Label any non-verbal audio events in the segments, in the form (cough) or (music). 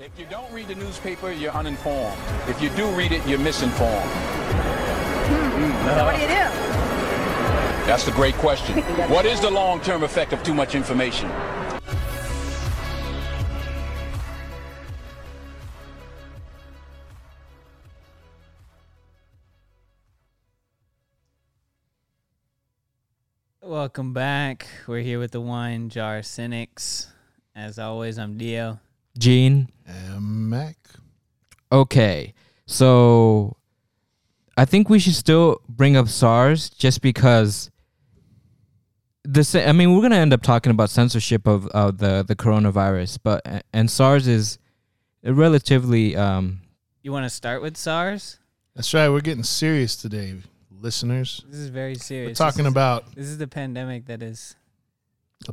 If you don't read the newspaper, you're uninformed. If you do read it, you're misinformed. So what do you do? That's the great question. (laughs) What is the long-term effect of too much information? Welcome back. We're here with the Wine Jar Cynics. As always, I'm Dio. Gene. And Mac. Okay. So I think we should still bring up SARS just because this I mean we're going to end up talking about censorship of, of the the coronavirus, but and SARS is relatively um You want to start with SARS? That's right. We're getting serious today, listeners. This is very serious. We're talking this about. This is the pandemic that is.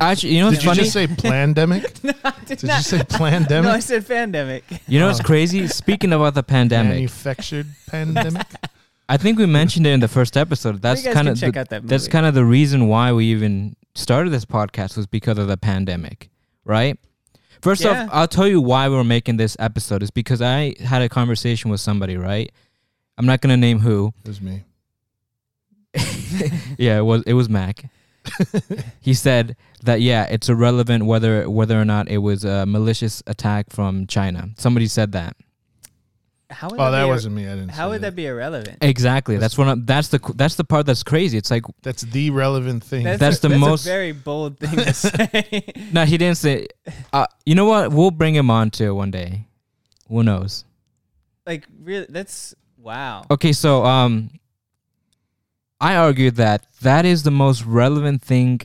Actually you know what's Did you funny? just say (laughs) pandemic? no, did Did you say pandemic? (laughs) No, I said pandemic. (laughs) you know what's Oh. crazy? Speaking about the pandemic, Manufactured pandemic. I think we mentioned it in the first episode. That's kind of check the, out that that's kind of the reason why we even started this podcast was because of the pandemic, right? First Yeah. off, I'll tell you why we're making this episode is because I had a conversation with somebody, right? I'm not gonna name who. It was me. yeah, it was it was Mac. (laughs) he said that yeah, it's irrelevant whether whether or not it was a malicious attack from China. Somebody said that. How would Oh, that be wasn't me. I didn't. How say would that be irrelevant? Exactly. That's what I'm, that's the that's the part that's crazy. It's like That's the relevant thing. That's a, the that's most- a very bold thing to (laughs) say. No, he didn't say. Uh, you know what? We'll bring him on to one day. Who knows? like really, that's wow. Okay, so um, I argue that that is the most relevant thing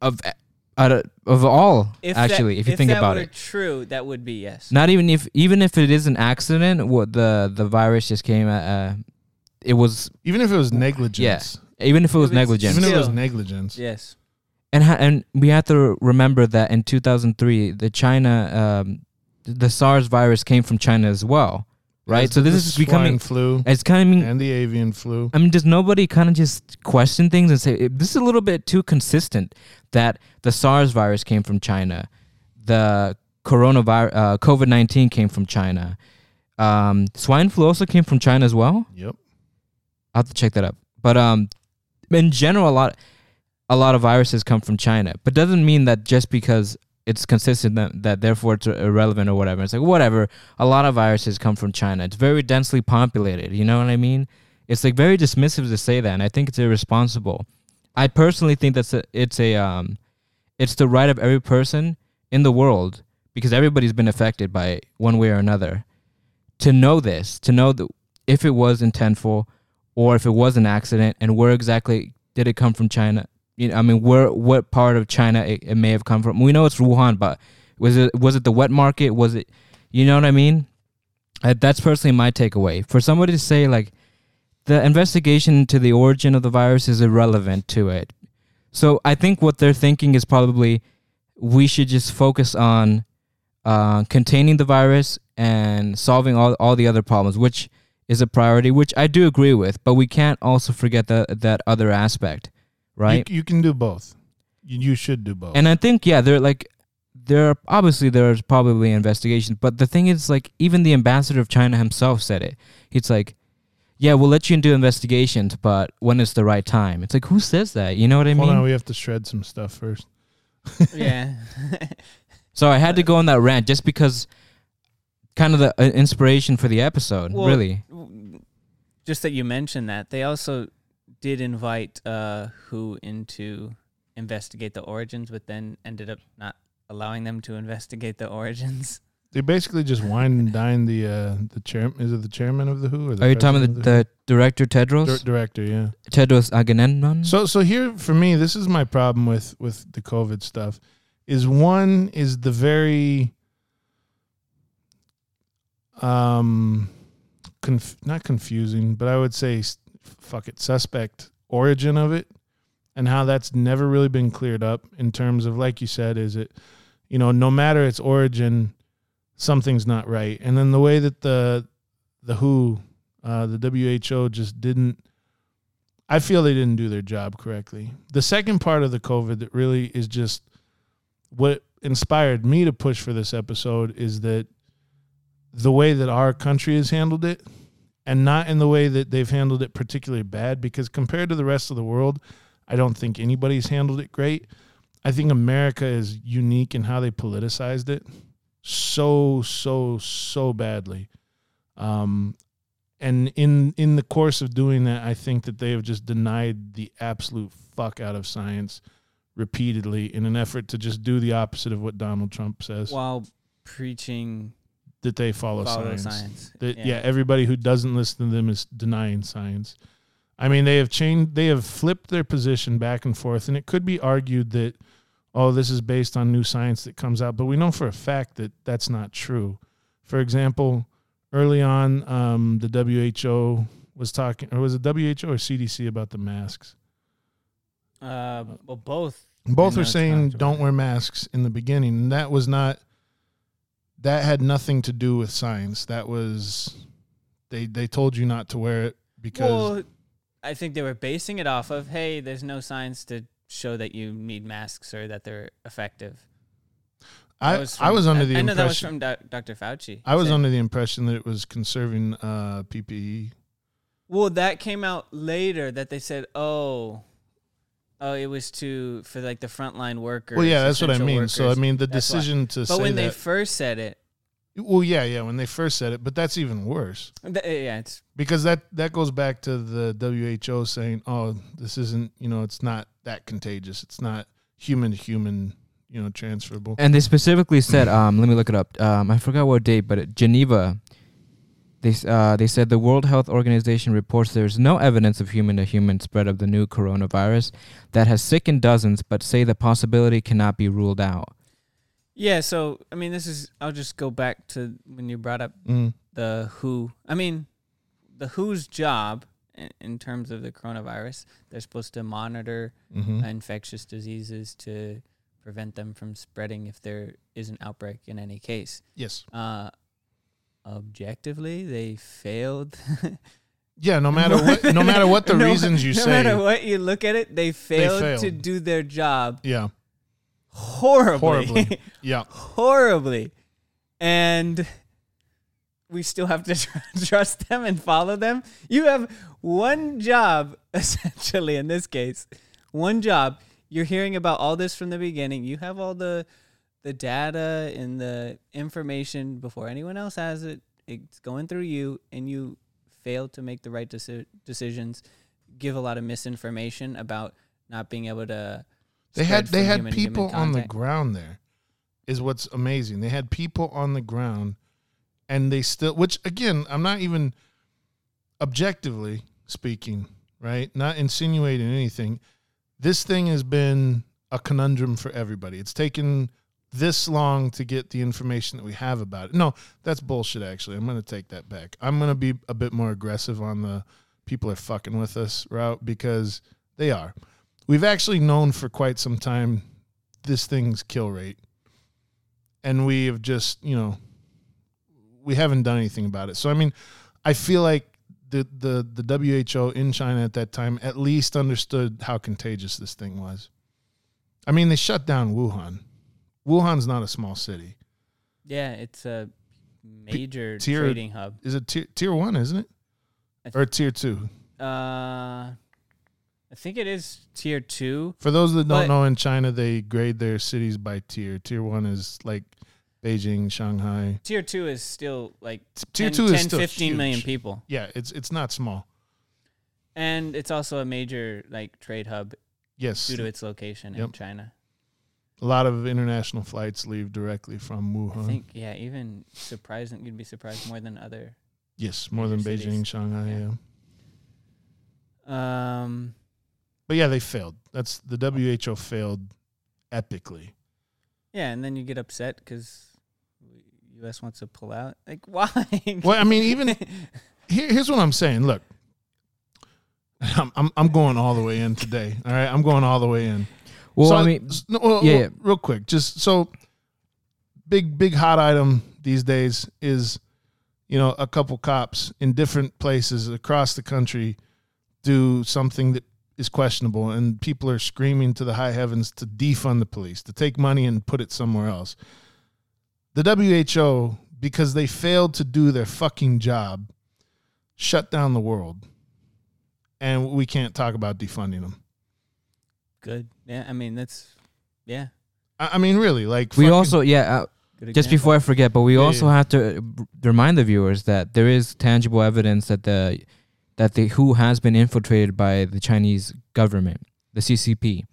of out of, of all. If actually, that, if you think that about were it, true, that would be yes. not even if even if it is an accident, what the the virus just came. at, Uh, it was Even if it was negligence. Yes. Even if it was If it's- negligence. Even if it was negligence. yes. and ha- and we have to remember that in 2003 the china um, the SARS virus came from China as well right so this is becoming flu it's kind of and the avian flu. I mean does nobody kind of just question things and say "Eh, this is a little bit too consistent that the SARS virus came from China the coronavirus uh, COVID-19 came from China um, swine flu also came from China as well Yep. I'll have to check that up. But um, in general, a lot, a lot of viruses come from China. But doesn't mean that just because it's consistent that, that therefore it's irrelevant or whatever. It's like whatever. A lot of viruses come from China. It's very densely populated. You know what I mean? It's like very dismissive to say that, and I think it's irresponsible. I personally think that's a, it's a um, it's the right of every person in the world because everybody's been affected by one way or another. To know this, to know that if it was intentful or if it was an accident and where exactly did it come from China? You know, I mean, where what part of China it, it may have come from? We know it's Wuhan, but was it was it the wet market? Was it, you know what I mean? Uh, that's personally my takeaway. For somebody to say like the investigation into the origin of the virus is irrelevant to it, so I think what they're thinking is probably we should just focus on uh, containing the virus and solving all all the other problems, which is a priority, which I do agree with, but we can't also forget that that other aspect, right? You, you can do both. You, you should do both. and I think yeah, they're like there are obviously there's probably investigations, but the thing is like even the ambassador of China himself said it. It's like yeah, we'll let you do investigations, but when is the right time. It's like who says that? You know what I Hold mean? on, we have to shred some stuff first. (laughs) (laughs) yeah. so I had to go on that rant just because kind of the uh, inspiration for the episode, Well, really. Just that you mentioned that they also did invite uh, WHO in to investigate the origins, but then ended up not allowing them to investigate the origins. (laughs) They basically just wine and dine the uh, the chair. Is it the chairman of the WHO? Or the Are you talking about the, of the director Tedros? WHO? Dir- director? Yeah. Tedros Adhanom? So so here for me, this is my problem with with the COVID stuff. Is one is the very um conf- not confusing, but I would say s- fuck it suspect origin of it and how that's never really been cleared up in terms of like you said is it you know no matter its origin something's not right and then the way that the the who uh, the WHO just didn't I feel they didn't do their job correctly. The second part of the COVID that really is just what inspired me to push for this episode is that the way that our country has handled it and not in the way that they've handled it particularly bad because compared to the rest of the world i don't think anybody's handled it great. I think america is unique in how they politicized it so so so badly. Um and in in the course of doing that i think that they have just denied the absolute fuck out of science repeatedly in an effort to just do the opposite of what donald trump says. While preaching that they follow, follow science. science. That yeah. everybody who doesn't listen to them is denying science. I mean, they have changed. They have flipped their position back and forth, and it could be argued that, oh, this is based on new science that comes out, but we know for a fact that that's not true. For example, early on, um, the WHO was talking, or was it WHO or CDC about the masks? Uh, well, both. Both were saying don't wear masks in the beginning, and that was not. That had nothing to do with science. That was, they they told you not to wear it because Well, I think they were basing it off of, hey, there's no science to show that you need masks or that they're effective. I That I was under I, the I know that was from doc- Dr. Fauci. I was saying- under the impression that it was conserving uh, PPE. Well, that came out later that they said, oh, oh, it was to for like the frontline workers. Well, yeah, that's what I essential mean. So I mean, the That's why. decision to But say when they first said it, well, yeah, yeah, when they first said it, but that's even worse th- yeah, it's because that that goes back to the WHO saying, "Oh, this isn't, you know, it's not that contagious. It's not human to human, you know, transferable." And they specifically said, um, let me look it up. Um, I forgot what date, but at Geneva, they uh, they said the World Health Organization reports there is no evidence of human to human spread of the new coronavirus that has sickened dozens, but say the possibility cannot be ruled out. yeah. So I mean, this is. I'll just go back to when you brought up Mm. the WHO. I mean, the WHO's job in, in terms of the coronavirus, they're supposed to monitor hmm infectious diseases to prevent them from spreading if there is an outbreak in any case. Yes. Uh, objectively, they failed. (laughs) Yeah. No matter what, no matter what the (laughs) No- reasons you no say. No matter what you look at it, they failed, to failed. do their job yeah. horribly, Horribly. (laughs) Yeah. horribly, and we still have to trust them and follow them. You have one job essentially in this case, one job. You're hearing about all this from the beginning. You have all the the data and the information before anyone else has it. It's going through you, and you fail to make the right deci- decisions. Give a lot of misinformation about not being able to. They had they had human to human people on the ground there. Is what's amazing. They had people on the ground, and they still. Which again, I'm not even objectively speaking, right? Not insinuating anything. This thing has been a conundrum for everybody. It's taken this long to get the information that we have about it. No, that's bullshit. Actually, I'm going to take that back. I'm going to be a bit more aggressive on the people are fucking with us route because they are. We've actually known for quite some time this thing's kill rate, and we have just you know we haven't done anything about it. So I mean, I feel like the the the WHO in China at that time at least understood how contagious this thing was. I mean, they shut down Wuhan. Wuhan's not a small city. Yeah, it's a major tier- trading hub. Is it tier, tier one, isn't it? I Or tier two? Uh, I think it is tier two. For those that don't know, in China they grade their cities by tier. Tier one is like Beijing, Shanghai. Tier two is still like Tier 10, two 10 is still 15 million huge. people, Yeah, it's it's not small. and it's also a major like trade hub Yes, due to its location in China. A lot of international flights leave directly from Wuhan. I think yeah, even surprising you'd be surprised more than other. yes, more than major Beijing. Shanghai. Yeah. Yeah. Um, but yeah, they failed. That's the WHO failed epically. yeah, and then you get upset because U.S. wants to pull out. Like (laughs) why? Well, I mean, even (laughs) here, here's what I'm saying. Look, (laughs) I'm, I'm I'm going all the way in today. All right, I'm going all the way in. Well, So, I mean, no, well, yeah, well, yeah. real quick, just so big big hot item these days is you know a couple cops in different places across the country do something that is questionable, and people are screaming to the high heavens to defund the police, to take money and put it somewhere else. The WHO, because they failed to do their fucking job, shut down the world, and we can't talk about defunding them. Good. Yeah, I mean that's yeah. I, I mean, really, like We fucking- also, yeah, uh, just before I forget, but we Yeah, also yeah. have to uh, remind the viewers that there is tangible evidence that the that the WHO has been infiltrated by the Chinese government, the CCP,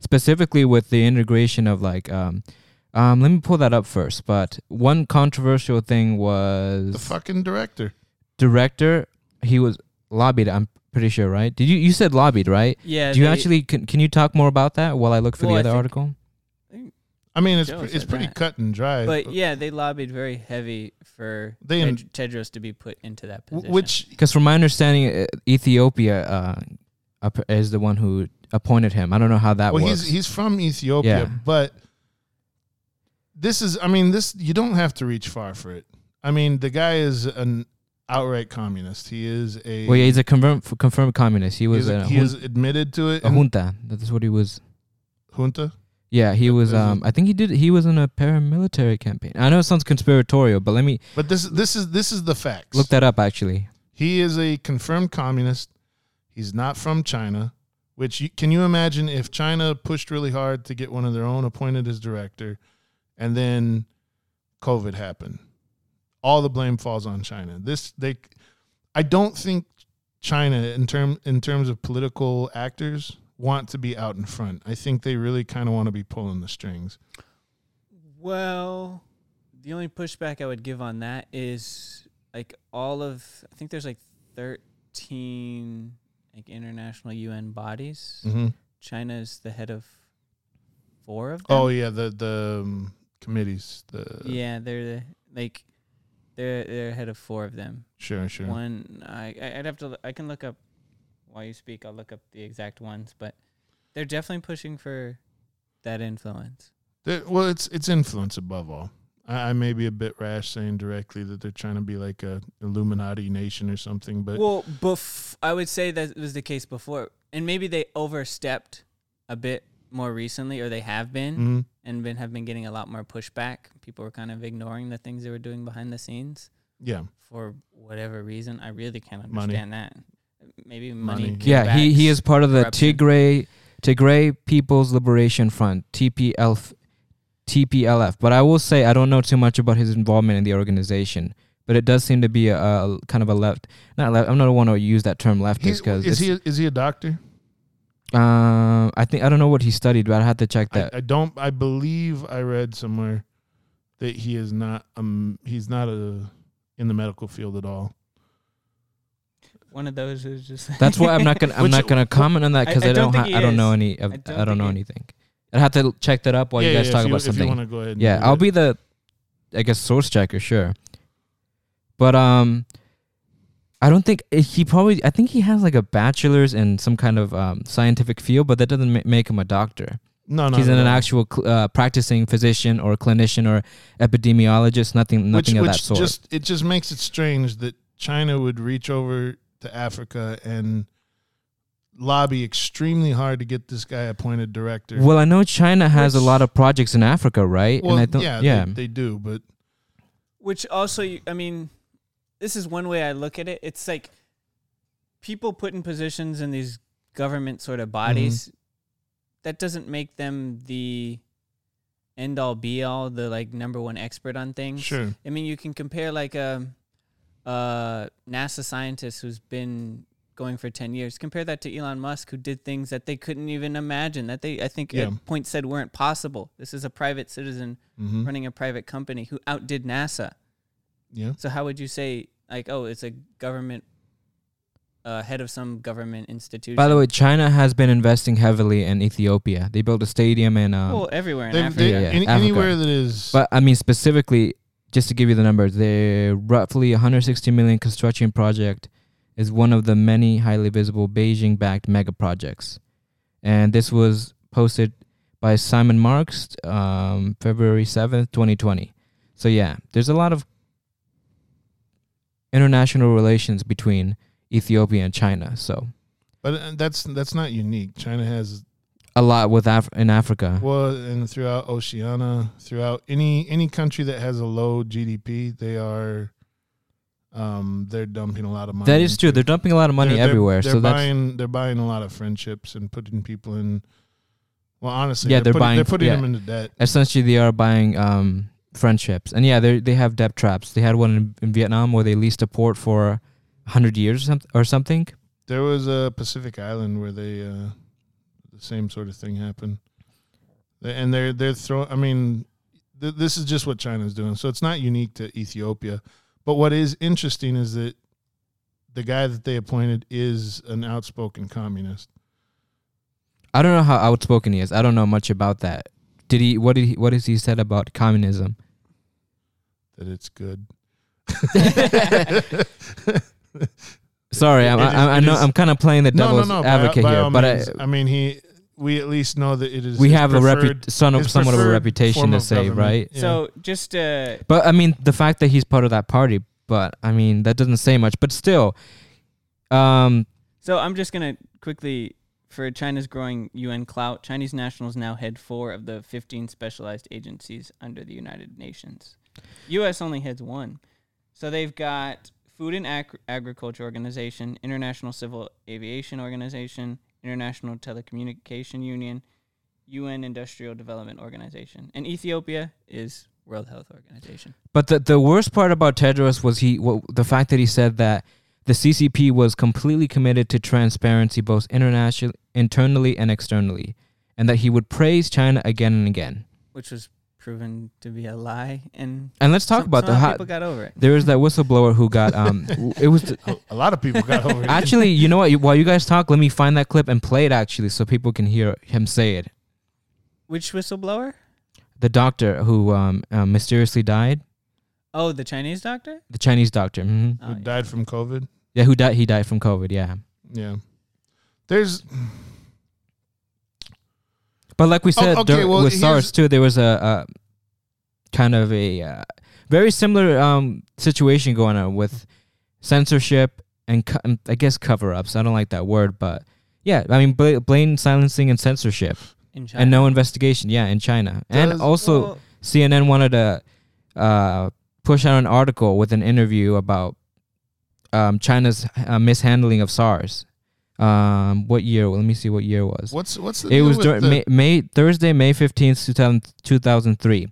specifically with the integration of like um um let me pull that up first. But one controversial thing was the fucking director. director. He was lobbied. I'm pretty sure, right? Did you you said lobbied, right? Yeah. Do you they- actually can, can you talk more about that while I look for Well, I the other think- article? I mean, it's Joe pre- it's said pretty that. cut and dry. But yeah, they lobbied very heavy for They in- Ted- Tedros to be put into that w- position. which Because from my understanding, uh, Ethiopia uh, up- is the one who appointed him. I don't know how that well, works. he's he's from Ethiopia, Yeah. but this is I mean this you don't have to reach far for it. I mean the guy is an outright communist. He is a well, yeah, he's a confirmed confirmed communist. He he was is, a, he jun- is admitted to it. a junta. That's what he was. junta. Yeah, he was. Um, I think he did. He was in a paramilitary campaign. I know it sounds conspiratorial, but let me But this this is this is the facts. look that up. Actually, He is a confirmed communist. He's not from China. Which you, can you imagine if China pushed really hard to get one of their own appointed as director, and then COVID happened, all the blame falls on China. This they, I don't think China in term in terms of political actors want to be out in front. I think they really kind of want to be pulling the strings. Well, the only pushback I would give on that is like all of I think there's like 13 like international UN bodies. Mm-hmm. China is the head of four of them. Oh yeah, the the um, committees. The yeah, they're the, like they're they're head of four of them. sure sure. One, I I'd have to. I can look up while you speak. I'll look up the exact ones, but they're definitely pushing for that influence. There- well, it's it's influence above all. I, I may be a bit rash saying directly that they're trying to be like a Illuminati nation or something, but well, bef- I would say that was the case before, and maybe they overstepped a bit more recently, or they have been, Mhm. and been have been getting a lot more pushback. People were kind of ignoring the things they were doing behind the scenes yeah, for whatever reason. I really can't Money. understand that. Maybe money. Money. yeah, he he is part of the corruption. Tigray Tigray People's Liberation Front (TPL) TPLF. But I will say I don't know too much about his involvement in the organization. But it does seem to be a, a kind of a left, not left. I'm not want to use that term leftist because is he is he a doctor? Uh, I think I don't know what he studied, but I had to check that. I don't. I believe I read somewhere that he is not um he's not a in the medical field at all. One of those is just. (laughs) That's why I'm not gonna I'm Which- not gonna comment on that because I I, don't don't ha- I don't know any I I don't don't, know he- anything. I have to check that up while you guys yeah, talk if about if you something. want to go ahead. Yeah, I'll it. be the I guess source checker, sure. But um I don't think eh, he probably I think he has like a bachelor's in some kind of um, scientific field, but that doesn't ma- make him a doctor. no, no. He's no, an no. actual cl- uh, practicing physician or clinician or epidemiologist, nothing which, nothing of which that sort. just it just makes it strange that China would reach over to Africa and lobby extremely hard to get this guy appointed director. Well, I know China has a lot of projects in Africa, right? Well, and I don't, yeah, yeah, They, they do, but Which also, I mean, this is one way I look at it. It's like people put in positions in these government sort of bodies. That doesn't make them the end all be all, the like number one expert on things. sure. I mean, you can compare like a, a NASA scientist who's been going for 10 years. Compare that to Elon Musk, who did things that they couldn't even imagine, that they, I think, Yeah. at point said weren't possible. This is a private citizen hmm running a private company who outdid NASA. Yeah. So how would you say, like, oh, it's a government uh, head of some government institution? By the way, China has been investing heavily in Ethiopia. They built a stadium in, um, well, everywhere in They- Africa. they- Yeah, yeah, any- Africa. anywhere that is but I mean specifically, just to give you the numbers, the roughly 160 million construction project is one of the many highly visible Beijing-backed mega projects, and this was posted by Simon Marks, um, February 7th, 2020. So yeah, there's a lot of international relations between Ethiopia and China. So But uh, that's that's not unique. China has A lot with Af- in Africa. well, and throughout Oceania, throughout any any country that has a low GDP, they are um they're dumping a lot of money. that is true. They're dumping a lot of money they're- they're- everywhere. They're so that's buying they're buying a lot of friendships and putting people in. Well, honestly, Yeah, they're, they're putting, buying- they're putting yeah. them into debt. essentially they are buying um, friendships, and yeah, they they have debt traps. They had one in, in Vietnam where they leased a port for hundred years or something. Or something. There was a Pacific Island where they uh, the same sort of thing happened, and they're they're throwing. I mean, th- this is just what China's doing, so it's not unique to Ethiopia. But what is interesting is that the guy that they appointed is an outspoken communist. I don't know how outspoken he is. I don't know much about that. Did he? What did he? What has he said about communism? That it's good. (laughs) Sorry, I'm, It I, is- I it know is- I'm kind of playing the no, no, devil's no. advocate by here, but I, means. I, mean, he. We at least know that it is. we have a preferred- repu- son of, somewhat of a reputation to of say, right? Yeah. So just uh, But I mean, the fact that he's part of that party, but I mean, that doesn't say much. But still, um, So I'm just gonna quickly for China's growing UN clout. Chinese nationals now head four of the 15 specialized agencies under the United Nations. U.S. only heads one. So they've got Food and Ag- Agriculture Organization, International Civil Aviation Organization, International Telecommunication Union, UN Industrial Development Organization, and Ethiopia is World Health Organization. But the the worst part about Tedros was he well, the fact that he said that the CCP was completely committed to transparency, both internationally, internally, and externally, and that he would praise China again and again. which was proven to be a lie. And And let's talk some- about the somehow hot. people got over it. There was that whistleblower who got um. (laughs) it was a lot of people got over it. actually you know what? While you guys talk, let me find that clip and play it actually, so people can hear him say it. Which whistleblower? The doctor who um uh, mysteriously died, Oh, the Chinese doctor. the Chinese doctor. Oh, who yeah. died from COVID. Yeah, who died? He died from COVID. Yeah. Yeah. There's But like we Oh, said okay, dur- well, with SARS here's- too, there was a, a kind of a uh, very similar um, situation going on with censorship and co- um, I guess cover-ups. I don't like that word, but yeah, I mean bla- blatant silencing and censorship in China. and no investigation. Yeah, in China, and Does- also Well, CNN wanted to uh, push out an article with an interview about um, China's uh, mishandling of SARS. Um, what year? Let me see what year it was. what's what's the It was dur- May, May Thursday, May fifteenth, 2000, 2003.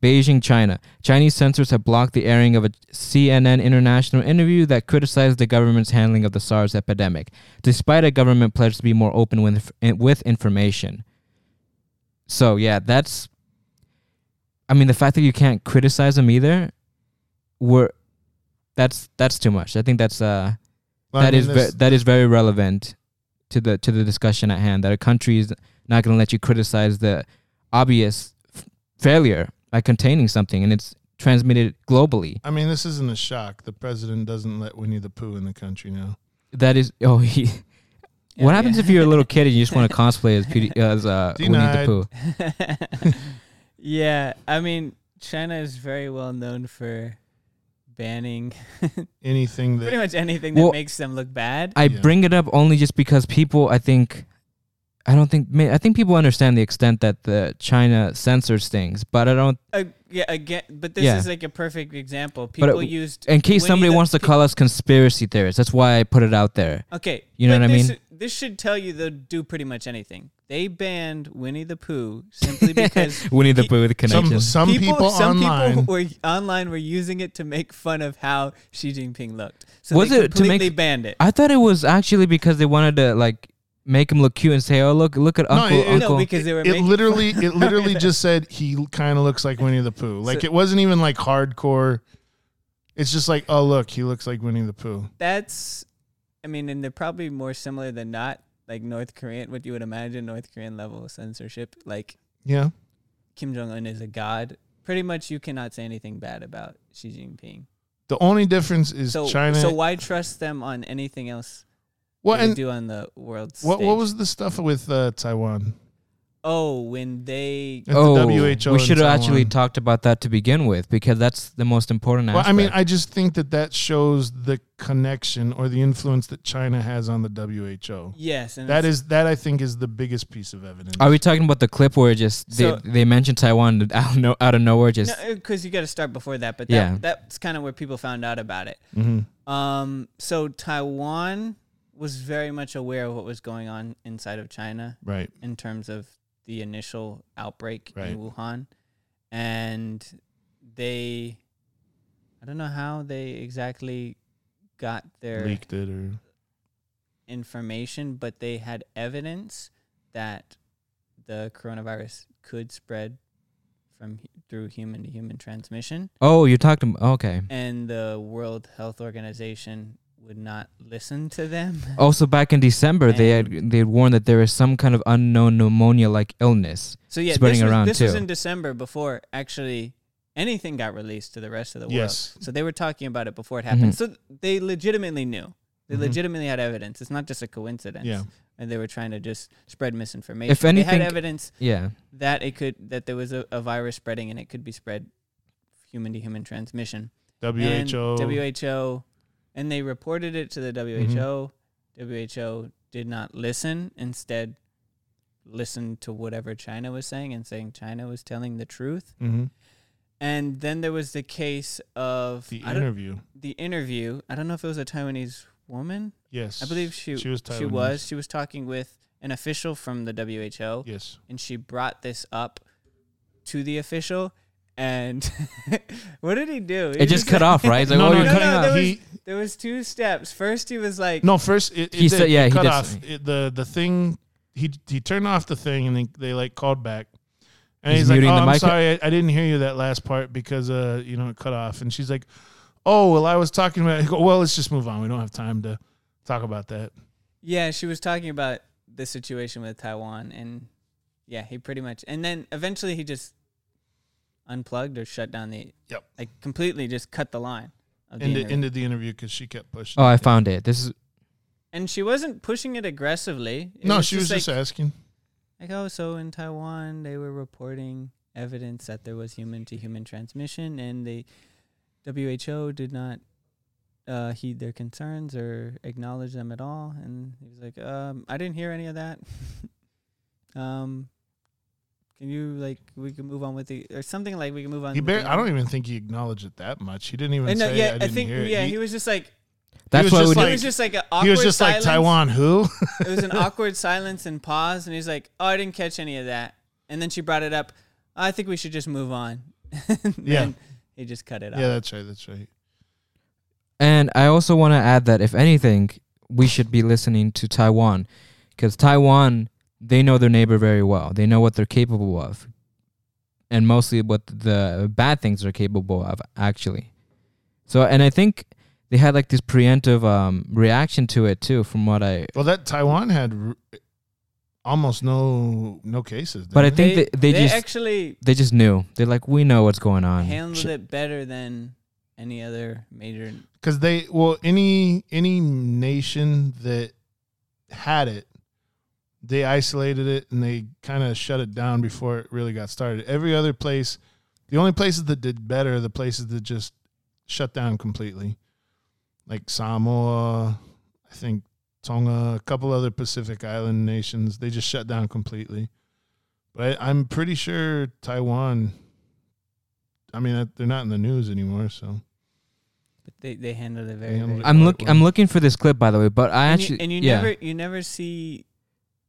Beijing, China. Chinese censors have blocked the airing of a CNN international interview that criticized the government's handling of the SARS epidemic, despite a government pledge to be more open with with information. So yeah, that's. I mean, the fact that you can't criticize them either, were, that's that's too much. I think that's uh well, that I mean, is ve- that is very relevant to the to the discussion at hand. That a country is not going to let you criticize the obvious f- failure by containing something, and it's transmitted globally. I mean, this isn't a shock. The president doesn't let Winnie the Pooh in the country now. That is oh he. (laughs) what yeah. happens if you're a little kid and you just want to (laughs) cosplay as Petey, as uh, Winnie the Pooh? (laughs) yeah, I mean, China is very well known for banning (laughs) Anything that pretty much anything that Well, makes them look bad. I Yeah. bring it up only just because people, I think, I don't think, I think people understand the extent that the China censors things, but I don't. Uh, yeah, again, but this Yeah. is like a perfect example. People it- used In case somebody the wants to call us conspiracy theorists, that's why I put it out there. Okay, You know what I this, mean? This should tell you they'll do pretty much anything. They banned Winnie the Pooh simply (laughs) because Winnie the Pe- Pooh with the some connection. some people, some online. people were online were using it to make fun of how Xi Jinping looked. So Was they it to make- completely banned it. I thought it was actually because they wanted to like make him look cute and say, "Oh, look, look at Uncle it- it- Uncle." no, because they were it making literally fun it literally just said he kind of looks like Winnie the Pooh. Like So- it wasn't even like hardcore. It's just like, oh look, he looks like Winnie the Pooh. That's, I mean, and they're probably more similar than not. Like North Korean, what you would imagine North Korean level of censorship. Like Yeah. Kim Jong Un is a god. Pretty much, you cannot say anything bad about Xi Jinping. The only difference is So, China. so why trust them on anything else they and do on the world what stage? what was the stuff with uh, Taiwan? Oh, when they At the oh, WHO we should have actually Taiwan. talked about that to begin with because that's the most important Well, aspect. I mean, I just think that that shows the connection or the influence that China has on the WHO. yes, and That it's- is that I think is the biggest piece of evidence. Are we talking about the clip where just they, So- they mentioned Taiwan (laughs) out of, no, out of nowhere? Just because you got to start before that. But that, Yeah. that's kind of where people found out about it. Mhm. Um, so Taiwan was very much aware of what was going on inside of China Right. in terms of the initial outbreak Right. in Wuhan, and they, I don't know how they exactly got their Leaked it or information, but they had evidence that the coronavirus could spread from through human to human transmission, oh, you're talking. Okay. and the World Health Organization would not listen to them. (laughs) Also, back in December, they had they had warned that there is some kind of unknown pneumonia-like illness. So yeah, Spreading this was, around, this was in December before actually anything got released to the rest of the world. Yes. So they were talking about it before it happened. Mhm. So they legitimately knew. They Mhm. legitimately had evidence. It's not just a coincidence. Yeah. And they were trying to just spread misinformation. If anything, they had evidence Yeah. that it could that there was a, a virus spreading and it could be spread human to human transmission. WHO. And WHO and they reported it to the WHO. WHO did not listen, instead listened to whatever China was saying and saying China was telling the truth. hmm And then there was the case of The interview. the interview. I don't know if it was a Taiwanese woman. Yes. I believe she she was. she was. She was talking with an official from the WHO Yes. and she brought this up to the official and (laughs) what did he do? He It just cut off, right? It's like, (laughs) no, oh, no, you're no, cutting no, off. there was- There was two steps. First he was like no. First, it, it He did, said- yeah, it he cut did off it, the the thing. He he turned off the thing and they, they like called back. And He's he's, like, "Oh, I'm mic." sorry, I, I didn't hear you that last part because uh, you know, it cut off." And she's like, "Oh, well, I was talking about." I (laughs) go, "Well, let's just move on. We don't have time to talk about that." Yeah, she was talking about the situation with Taiwan, and yeah, he pretty much, and then eventually he just unplugged or shut down the, Yep. like completely just cut the line. Of the Ended, interview. ended the interview because she kept pushing. Oh, it. I found it. This is and she wasn't pushing it aggressively. It no, she was like, just asking. like, oh, so in Taiwan they were reporting evidence that there was human to human transmission, and the WHO did not uh, heed their concerns or acknowledge them at all. And he was like, um, I didn't hear any of that. (laughs) um, can you like we can move on with the or something like we can move on. He bar- I don't even think he acknowledged it that much. He didn't even And, uh, say. yeah, I, I, didn't think hear it. yeah, he, he, was just like that's was why just we it like- was just like an awkward he was just silence. like Taiwan. Who? (laughs) it was an (laughs) awkward silence and pause, and he's like, "Oh, I didn't catch any of that." And then she brought it up. I think we should just move on. (laughs) And Yeah. then he just cut it off. yeah, that's right. That's right. And I also want to add that if anything, we should be listening to Taiwan because Taiwan, they know their neighbor very well. They know what they're capable of. And mostly what the bad things they're capable of, actually. So, and I think they had like this preemptive um, reaction to it too, from what I. Well, that Taiwan had r- almost no no cases. But I didn't think they, they, just actually they just knew. They're like, we know what's going on. handled Sh- it better than any other major. because they well any any nation that had it, they isolated it and they kind of shut it down before it really got started. Every other place, the only places that did better are the places that just shut down completely, like Samoa, I think Tonga, a couple other Pacific Island nations. They just shut down completely. But I, I'm pretty sure Taiwan. I mean, they're not in the news anymore, so. But they, they handled it very. handled it I'm quite look. well. I'm looking for this clip, by the way. But I and actually, you, and you yeah. never you never see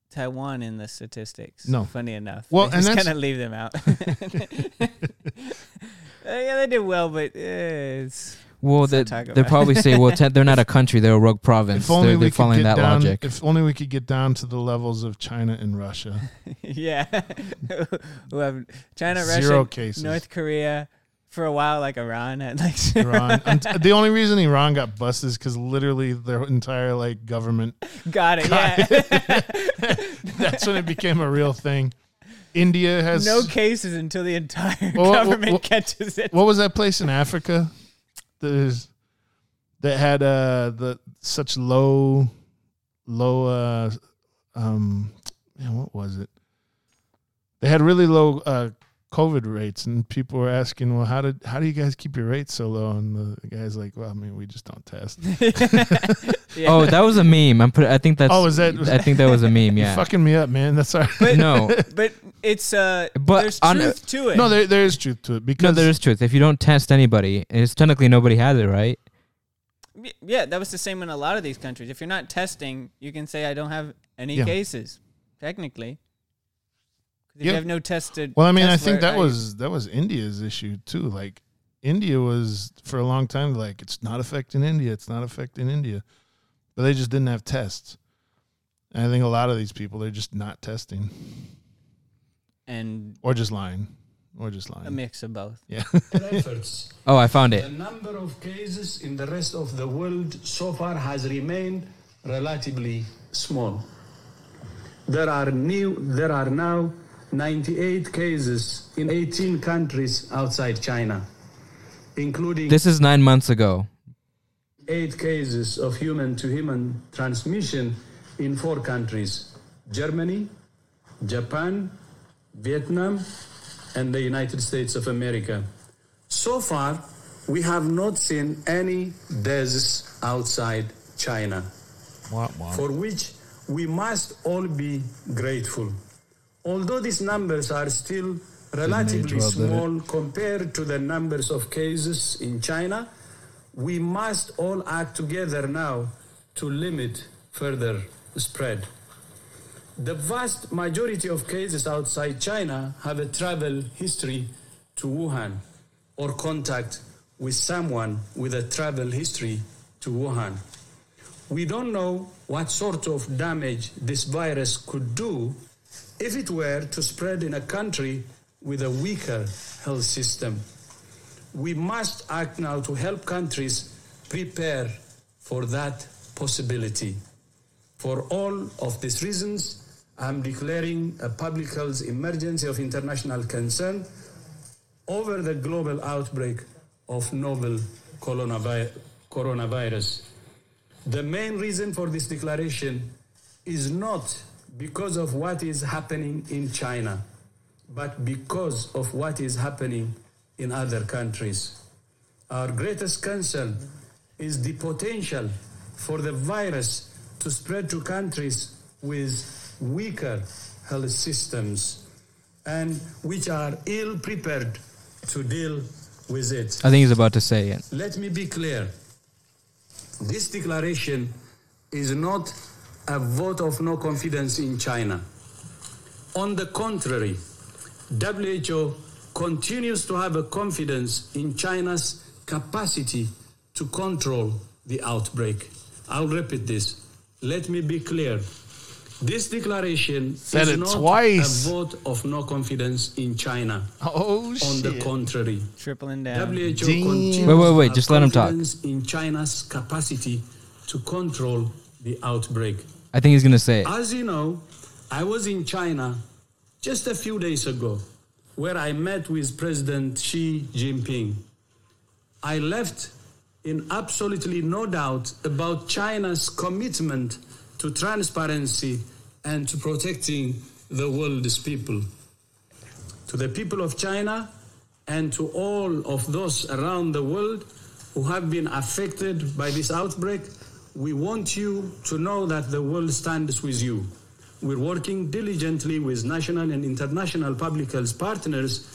Taiwan in the statistics. No. funny enough. Well, they and just that's- kind of leave them out. (laughs) Uh, yeah, they did well, but uh, it's Well, they not they probably say, well, te- (laughs) they're not a country; they're a rogue province. If only they're, we they're could get that down. logic. If only we could get down to the levels of China and Russia. (laughs) yeah. Who have China, Zero Russia, cases. North Korea. For a while, like Iran had like (laughs) Iran. And the only reason Iran got busted is because literally their entire like government. got it. Got yeah. (laughs) That's when it became a real thing. India has no cases until the entire Well, government catches it. What was that place in Africa? That is that had uh the such low low uh um man, what was it? they had really low uh, COVID rates, and people were asking, "Well, how did how do you guys keep your rates so low?" And the guy's like, "Well, I mean, we just don't test." (laughs) (laughs) Yeah. Oh, that was a meme. I'm put. I think that's. Oh, was that- I think that was a meme. (laughs) You're Yeah. fucking me up, man. That's all right. But- no, but it's uh, But there's on- truth to it. no, there there is truth to it because no, there is truth. If you don't test anybody, it's technically nobody has it, right? Yeah, that was the same in a lot of these countries. If you're not testing, you can say I don't have any Yeah. cases, technically. 'Cause if Yeah. you have no tested. Well, I mean, I think that I- was that was India's issue too. Like India was for a long time like it's not affecting India, it's not affecting India, but they just didn't have tests. And I think a lot of these people they're just not testing and or just lying or just lying. a mix of both. Yeah. (laughs) (laughs) Oh, I found it. The number of cases in the rest of the world so far has remained relatively small. There are new there are now 98 cases in 18 countries outside China, including This is nine months ago. eight cases of human to human transmission in four countries Germany, Japan, Vietnam, and the United States of America. So far, we have not seen any deaths outside China, for which we must all be grateful. Although these numbers are still relatively well, did it? small compared to the numbers of cases in China, we must all act together now to limit further spread. The vast majority of cases outside China have a travel history to Wuhan or contact with someone with a travel history to Wuhan. We don't know what sort of damage this virus could do if it were to spread in a country with a weaker health system. We must act now to help countries prepare for that possibility. For all of these reasons, I'm declaring a public health emergency of international concern over the global outbreak of novel coronavirus. The main reason for this declaration is not because of what is happening in China, but because of what is happening in other countries. Our greatest concern is the potential for the virus to spread to countries with weaker health systems and which are ill prepared to deal with it. I think he's about to say it. Let me be clear. This declaration is not a vote of no confidence in China. On the contrary, WHO continues to have a confidence in China's capacity to control the outbreak. I'll repeat this. Let me be clear. This declaration Said is it not twice. a vote of no confidence in China. Oh shit. On the contrary, Tripling down. WHO Damn. continues Wait, wait, wait, just let him talk. In China's capacity to control the outbreak. I think he's gonna say it. As you know, I was in China just a few days ago, where I met with President Xi Jinping. I left in absolutely no doubt about China's commitment to transparency and to protecting the world's people. To the people of China and to all of those around the world who have been affected by this outbreak, we want you to know that the world stands with you. We're working diligently with national and international public health partners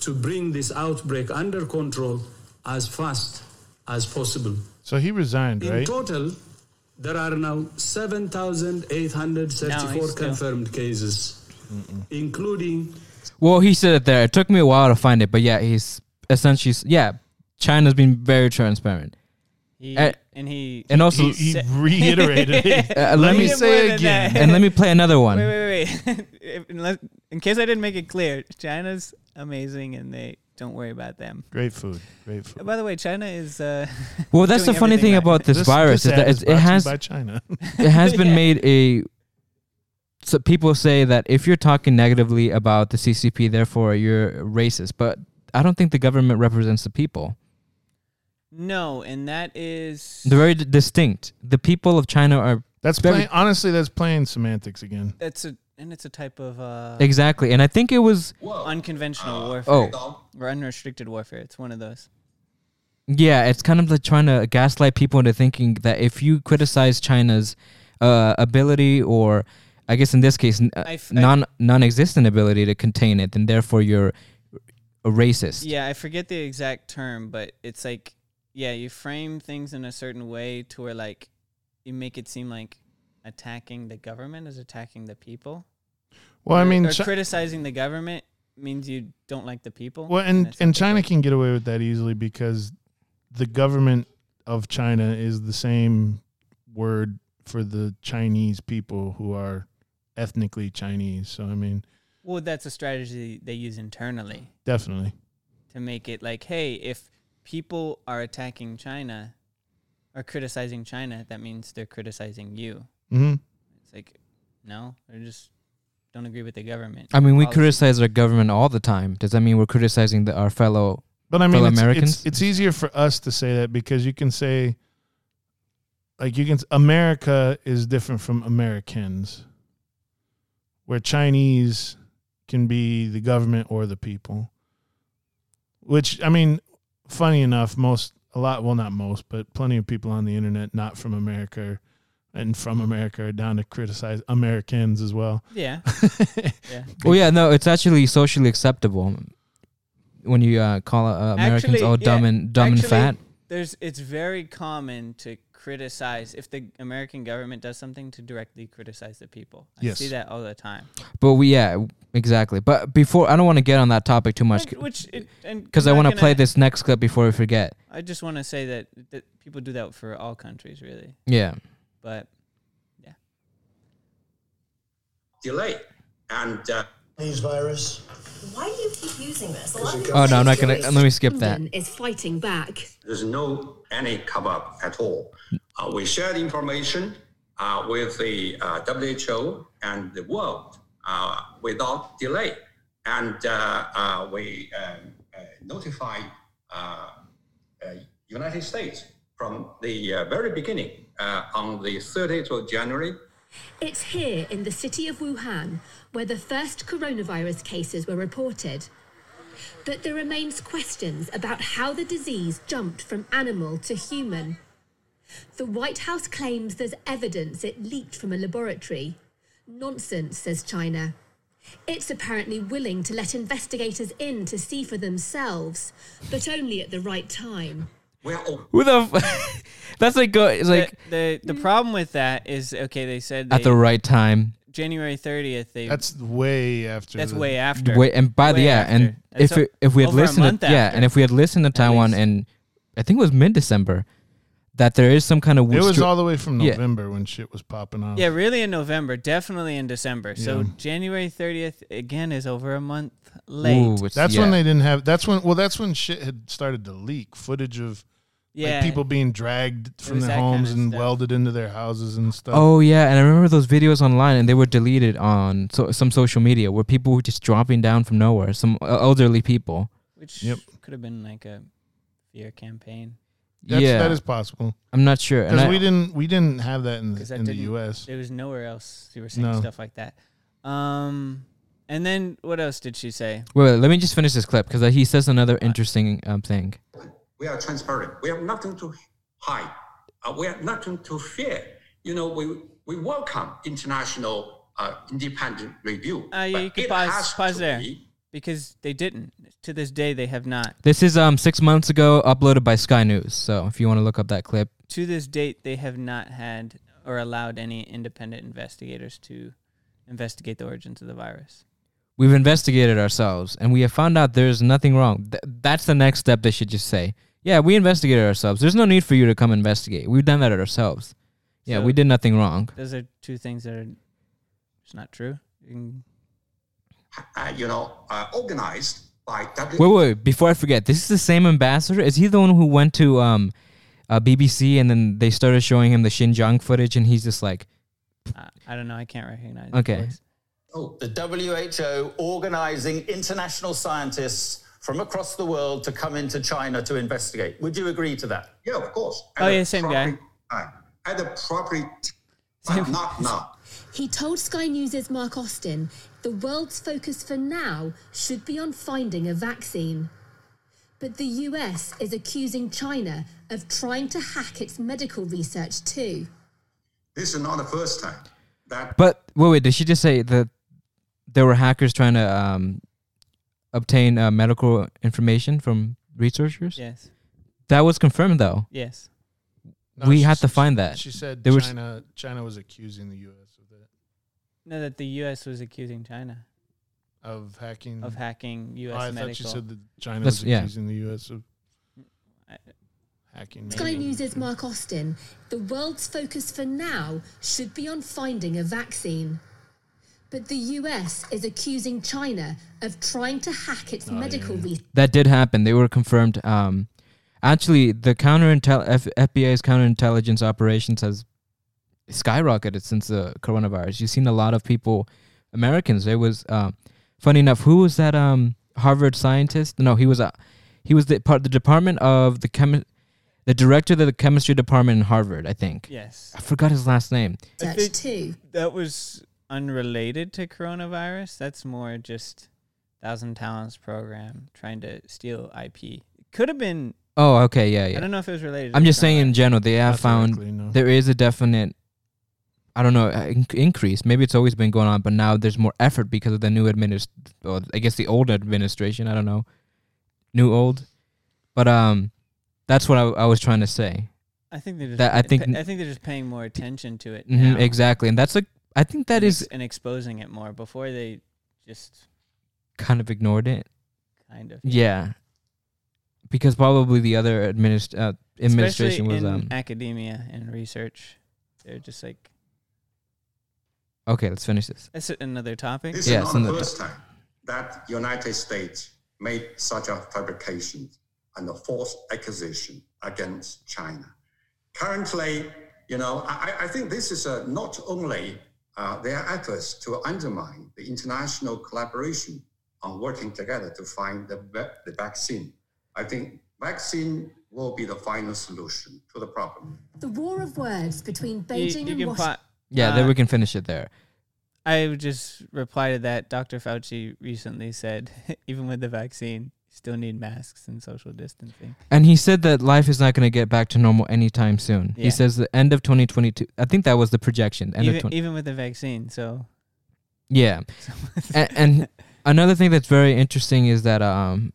to bring this outbreak under control as fast as possible. So he resigned, In right? total, there are now 7,834 No, he's still- confirmed cases, including Well, he said it there. It took me a while to find it, but yeah, he's essentially yeah. China's been very transparent, He, Uh, and he and also He, he Sa- reiterated (laughs) it. uh, let Let me me say more it than again. and let me (laughs) play another one. Wait, wait, wait. (laughs) If- unless, in case I didn't make it clear, China's amazing, and they don't worry about them. Great food. Great food. By the way, China is. Uh, Well, that's the funny thing right. about this, virus is ad that was it's, brought it has by China. it has been Yeah. made a. So people say that if you're talking negatively about the CCP, therefore you're racist. But I don't think the government represents the people. No, and that is. They're very d- distinct. The people of China are That's Very- plain, honestly that's plain semantics again. That's a. and it's a type of uh, Exactly. And I think it was unconventional warfare oh or unrestricted warfare. It's one of those. yeah, it's kind of like trying to gaslight people into thinking that if you criticize China's uh, ability or I guess in this case n- uh, I f- I- non non-existent ability to contain it, then therefore you're a racist. Yeah, I forget the exact term, but it's like yeah, you frame things in a certain way to where like you make it seem like attacking the government is attacking the people. Well, I mean, or criticizing the government means you don't like the people. well, and and China can get away with that easily because the government of China is the same word for the Chinese people who are ethnically Chinese. So I mean, Well, that's a strategy they use internally definitely. to make it like, hey, if people are attacking China or criticizing China, that means they're criticizing you. hmm It's like, no, they just don't agree with the government. I mean, we Policy. criticize our government all the time. Does that mean we're criticizing the, our fellow? But I mean, Fellow it's, Americans? It's, it's easier for us to say that because you can say, like, you can. America is different from Americans, where Chinese can be the government or the people. Which I mean, funny enough, most a lot well not most, but plenty of people on the internet not from America and from America are down to criticize Americans as well. Yeah. (laughs) yeah. Well, yeah, no, it's actually socially acceptable when you uh, call uh, Americans Actually, all dumb yeah. and dumb and fat. There's it's very common to criticize if the American government does something to directly criticize the people. I Yes. see that all the time. But we, yeah, exactly. But before, I don't want to get on that topic too much And- Which it, and because I'm I not want to play this next clip before we forget. I just want to say that, that people do that for all countries, really. Yeah. But yeah. delay. And uh, Chinese virus. Why do you keep using this? A lot of Oh no, I'm not gonna. Let me skip that. London is fighting back. there's no any cover up at all. Uh, we shared information uh, with the uh, WHO and the world uh, without delay. And uh, uh, we um, uh, notified uh, uh, United States from the uh, very beginning uh, on the 30th of January It's here in the city of Wuhan where the first coronavirus cases were reported. But there remains questions about how the disease jumped from animal to human. The White House claims there's evidence it leaked from a laboratory. Nonsense, says China. It's apparently willing to let investigators in to see for themselves, but only at the right time. We are oh. Who the? F- (laughs) That's like go. It's like the, the the problem with that is okay. They said at the right time. January 30th. They That's way after. that's the- way after. Wait, and by the Way yeah, and after. That's if o- it, if we had listened, month to, yeah, and if we had listened to Taiwan, and I think it was mid December, that there is some kind of It was str- all the way from Yeah. November when shit was popping off. Yeah, really in November, definitely in December. So Yeah. January 30th again is over a month late. Ooh, That's yeah. when they didn't have. That's when. Well, that's when shit had started to leak. Footage of yeah, like people being dragged from their homes kinda and stuff. welded into their houses and stuff. Oh yeah, and I remember those videos online, and they were deleted on so, some social media where people were just dropping down from nowhere. Some uh, elderly people. which Yep. could have been like a fear campaign. That's, yeah, that is possible I'm not sure. Because we didn't we didn't have that in 'Cause the, in the U.S. There was nowhere else you were saying No. stuff like that. Um, and then what else did she say? wait, wait, let me just finish this clip because he says another interesting um, thing. we are transparent. We have nothing to hide. Uh, we have nothing to fear. You know, we we welcome international uh, independent review. Uh, yeah, you could it pause- has pause to there. be- Because they didn't. To this day, they have not. This is um six months ago, uploaded by Sky News. So if you want to look up that clip, To this date, they have not had or allowed any independent investigators to investigate the origins of the virus. we've investigated ourselves and we have found out there's nothing wrong. Th- that's the next step. They should just say, yeah, we investigated ourselves. There's no need for you to come investigate. We've done that ourselves. Yeah, So- we did nothing wrong. Those are two things that are it's not true. You can- you know, uh, organized by W. Wait, wait, before I forget, this is the same ambassador. Is he the one who went to um, uh, BBC and then they started showing him the Xinjiang footage and he's just like, I, I don't know. I can't recognize. Okay. Oh, The WHO organizing international scientists from across the world to come into China to investigate. Would you agree to that? yeah, of course. Oh, At yeah, the same proper guy. time. At the proper, (laughs) t- Same- but not now. He told Sky News' Mark Austin the world's focus for now should be on finding a vaccine. But the US is accusing China of trying to hack its medical research too. This is not the first time that But wait, wait. Did she just say that there were hackers trying to um, obtain uh, medical information from researchers? Yes. That was confirmed, though. Yes. No, we she had to find that. She said There was- China China was accusing the U.S. of that No, that the U.S. was accusing China of hacking. of hacking U.S. Oh, I medical. thought you said that China That's- was yeah. accusing the U.S. of I- hacking. Sky medical News' information. Mark Austin the world's focus for now should be on finding a vaccine. But the US is accusing China of trying to hack its medical research. That did happen. They were confirmed. Um, actually, the counterintel F- FBI's counterintelligence operations has skyrocketed since the coronavirus. You've seen a lot of people, Americans. There was, uh, funny enough, who was that um, Harvard scientist? No, he was a, he was the part the department of the chemi- the director of the chemistry department in Harvard. I think. Yes. I forgot his last name. I think too. that was unrelated to coronavirus. That's more just Thousand Talents program trying to steal IP. Could have been. Oh, okay, yeah, yeah. I don't know if it was related. I'm just saying in general, they have found no. there is a definite, I don't know, uh, increase. Maybe it's always been going on, but now there's more effort because of the new administ. Or I guess the old administration. I don't know, new old, but um, that's what I, I was trying to say. I think they're just. that I think- I think they're just paying more attention to it hmm now. exactly, and that's a. I think that and is and exposing it more before they just kind of ignored it. kind of Yeah, because probably the other administ- uh, administration Especially was in um. academia and research. They're just like Okay, let's finish this. that's another topic. this Yeah, is not the of the- first time that United States made such a fabrication and a false accusation against China. Currently, you know, I, I think this is uh not only uh, their efforts to undermine the international collaboration on working together to find the, the vaccine. I think vaccine will be the final solution to the problem. The war of words between Beijing you and Washington. pot. Yeah, Uh, then we can finish it there. I would just reply to that. Dr. Fauci recently said, (laughs) even with the vaccine, still need masks and social distancing. And he said that life is not going to get back to normal anytime soon. Yeah. He says the end of 2022. I think that was the projection. End Even, of 20, even with the vaccine. So, yeah. (laughs) and, and (laughs) another thing that's very interesting is that um,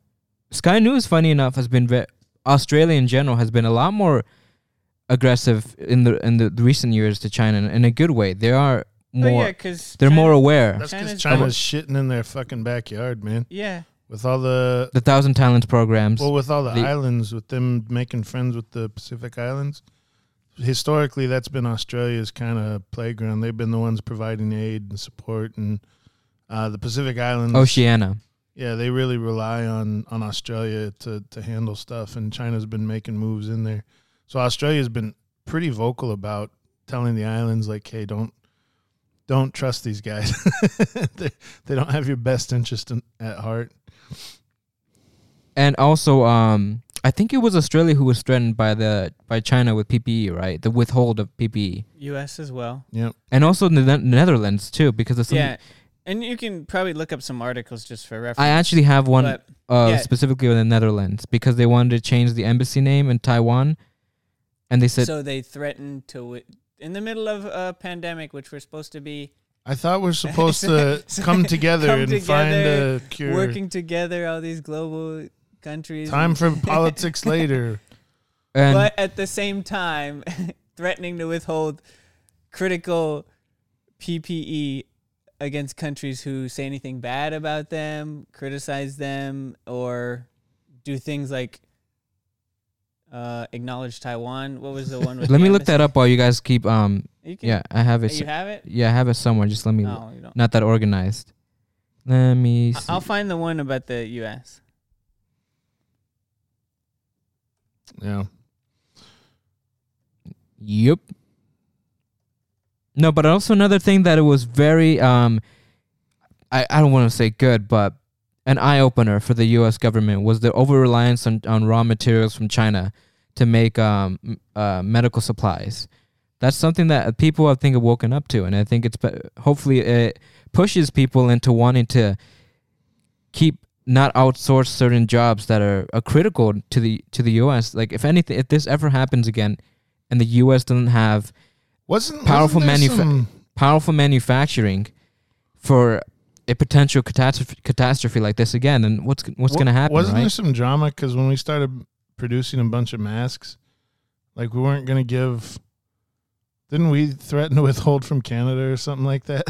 Sky News, funny enough, has been ve- Australia in general has been a lot more aggressive in the in the recent years to China in, in a good way. They are oh, more. yeah, because they're more aware. That's because China's- China's shitting in their fucking backyard, man. Yeah. With all the The Thousand Talents programs. well, with all the, the- islands, with them making friends with the Pacific Islands. Historically, that's been Australia's kind of playground. They've been the ones providing aid and support, and uh, the Pacific Islands. Oceania. Yeah, they really rely on on Australia to to handle stuff, and China's been making moves in there. So Australia's been pretty vocal about telling the islands like, "Hey, don't don't trust these guys. (laughs) they they don't have your best interest in, at heart." And also, um, I think it was Australia who was threatened by the by China with PPE, right? The withhold of PPE, U.S. as well. Yep. and also the Ne- Netherlands too, because of some. Yeah. And you can probably look up some articles just for reference. I actually have one But, uh, yeah. specifically with the Netherlands because they wanted to change the embassy name in Taiwan, and they said so they threatened to, wi- in the middle of a pandemic, which we're supposed to be I thought we're supposed to (laughs) come (laughs) together come and find a cure. working together, all these global countries. Time for (laughs) politics later. and but at the same time, threatening to withhold critical PPE against countries who say anything bad about them, criticize them, or do things like uh, acknowledge Taiwan. What was the one with? (laughs) let me look that up while you guys keep. Um, can- yeah, I have it. You have it? Yeah, I have it somewhere. Just let me. No, you don't. Not that organized. Let me. See. I'll find the one about the U.S. Yeah. Yep. No, but also another thing that it was very um I, I don't want to say good, but an eye opener for the US government was the over reliance on, on raw materials from China to make um uh medical supplies. That's something that people I think have woken up to, and I think it's hopefully it pushes people into wanting to keep not outsource certain jobs that are, are critical to the to the U.S. Like if anything, if this ever happens again, and the U.S. doesn't have Wasn't powerful wasn't there manufa- some- powerful manufacturing for a potential catastrophe catastrophe like this again, And what's what's Wa- going to happen? Wasn't right? there some drama because when we started producing a bunch of masks, like we weren't going to give. Didn't we threaten to withhold from Canada or something like that?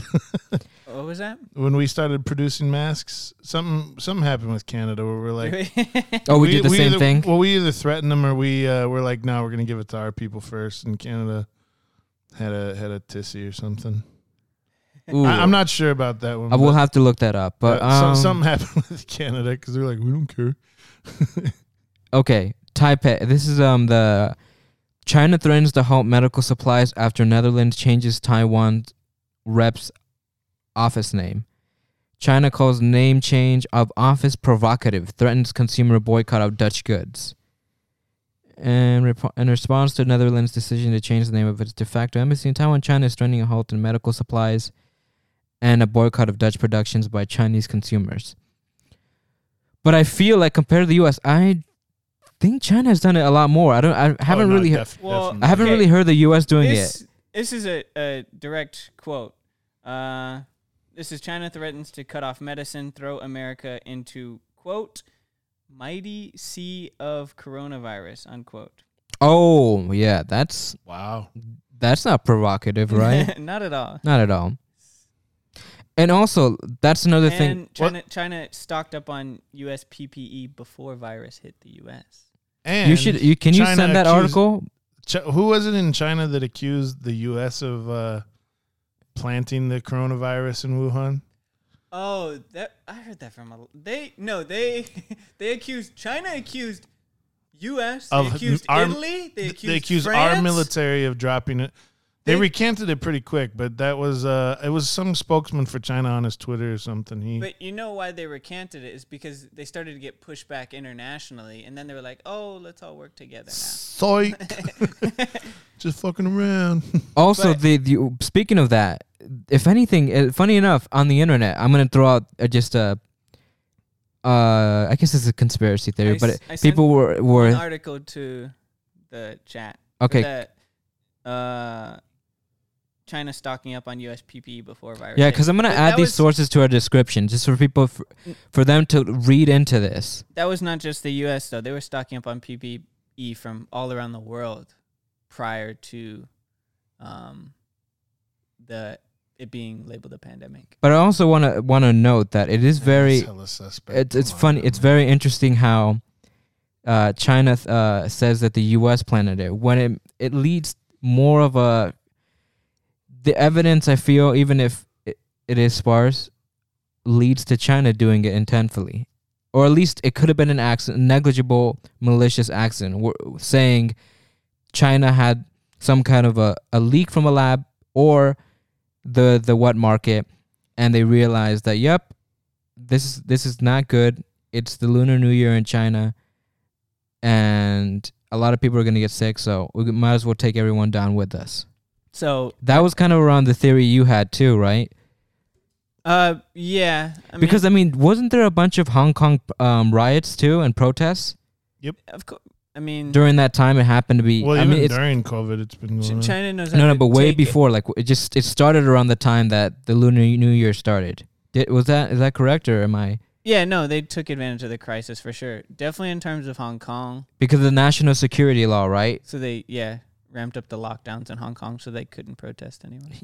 (laughs) What was that? when we started producing masks, something something happened with Canada where we're like, (laughs) oh, we, did the same either, thing. Well, we either threatened them or we uh, we're like, no, we're going to give it to our people first. in Canada had a had a tissy or something. Ooh. I, I'm not sure about that one. I will have to look that up. But some- um, something happened (laughs) with Canada because they're like, we don't care. (laughs) Okay, Taipei. This is um the China threatens to halt medical supplies after Netherlands changes Taiwan rep's office name. China calls name change of office provocative, threatens consumer boycott of Dutch goods. And repo- in response to Netherlands' decision to change the name of its de facto embassy in Taiwan, China is threatening a halt in medical supplies and a boycott of Dutch productions by Chinese consumers. But I feel like compared to the U.S., I think China has done it a lot more. I don't. I haven't Oh, no, really. he- def- Well. I haven't Okay. really heard the U.S. doing this, it. This is a, a direct quote. Uh, this is China threatens to cut off medicine, throw America into quote mighty sea of coronavirus unquote. Oh yeah, that's Wow. that's not provocative, right? (laughs) Not at all. not at all. And also, that's another thing. And China, China stocked up on U.S. PPE before virus hit the U.S. And You should. You can you send that accused- article? Ch- who was it in China that accused the U.S. of uh, planting the coronavirus in Wuhan? Oh, that I heard that from a they no they (laughs) they accused China accused U.S. They Of accused our- Italy. They accused, they accused our military of dropping it. They, They- recanted it pretty quick, but that was uh, it was some spokesman for China on his Twitter or something. He But you know why they recanted it is because they started to get pushed back internationally, and then they were like, "Oh, let's all work together now." Soy, (laughs) (laughs) just fucking around. (laughs) Also, But- the, the speaking of that, if anything, uh, funny enough, on the internet, I'm gonna throw out uh, just a. Uh, I guess it's a conspiracy theory, I but s- it- I sent people were An were article to the chat. okay. That uh, China stocking up on U.S. PPE before virus. Yeah, because I'm gonna But add these was- sources to our description, just for people, for, for them to read into this. That was not just the U.S. though; they were stocking up on PPE from all around the world prior to um, the it being labeled a pandemic. But I also want to want to note that it is very suspect. it's it's on funny. now, It's very interesting how uh, China uh, says that the U.S. planted it when it it leads more of a the evidence. I feel even if it, it is sparse, leads to China doing it intentfully, or at least it could have been an accident, negligible, malicious accident, saying China had some kind of a, a leak from a lab or the the wet market, and they realized that yep, this is this is not good. It's the Lunar New Year in China, and a lot of people are gonna get sick. So we might as well take everyone down with us. So, That was kind of around the theory you had too, right? uh, yeah, I mean, because I mean, wasn't there a bunch of Hong Kong um, riots too and protests Yep. of course, I mean, during that time? It happened to be. Well, I even mean, it's during COVID, it's been going on. China knows. how no, no, to but way take it. before. Like it just it started around the time that the Lunar New Year started. Did, was that is that correct or am I? Yeah, no, they took advantage of the crisis for sure. Definitely in terms of Hong Kong. Because of the national security law, right? So they, yeah, ramped up the lockdowns in Hong Kong so they couldn't protest anyway.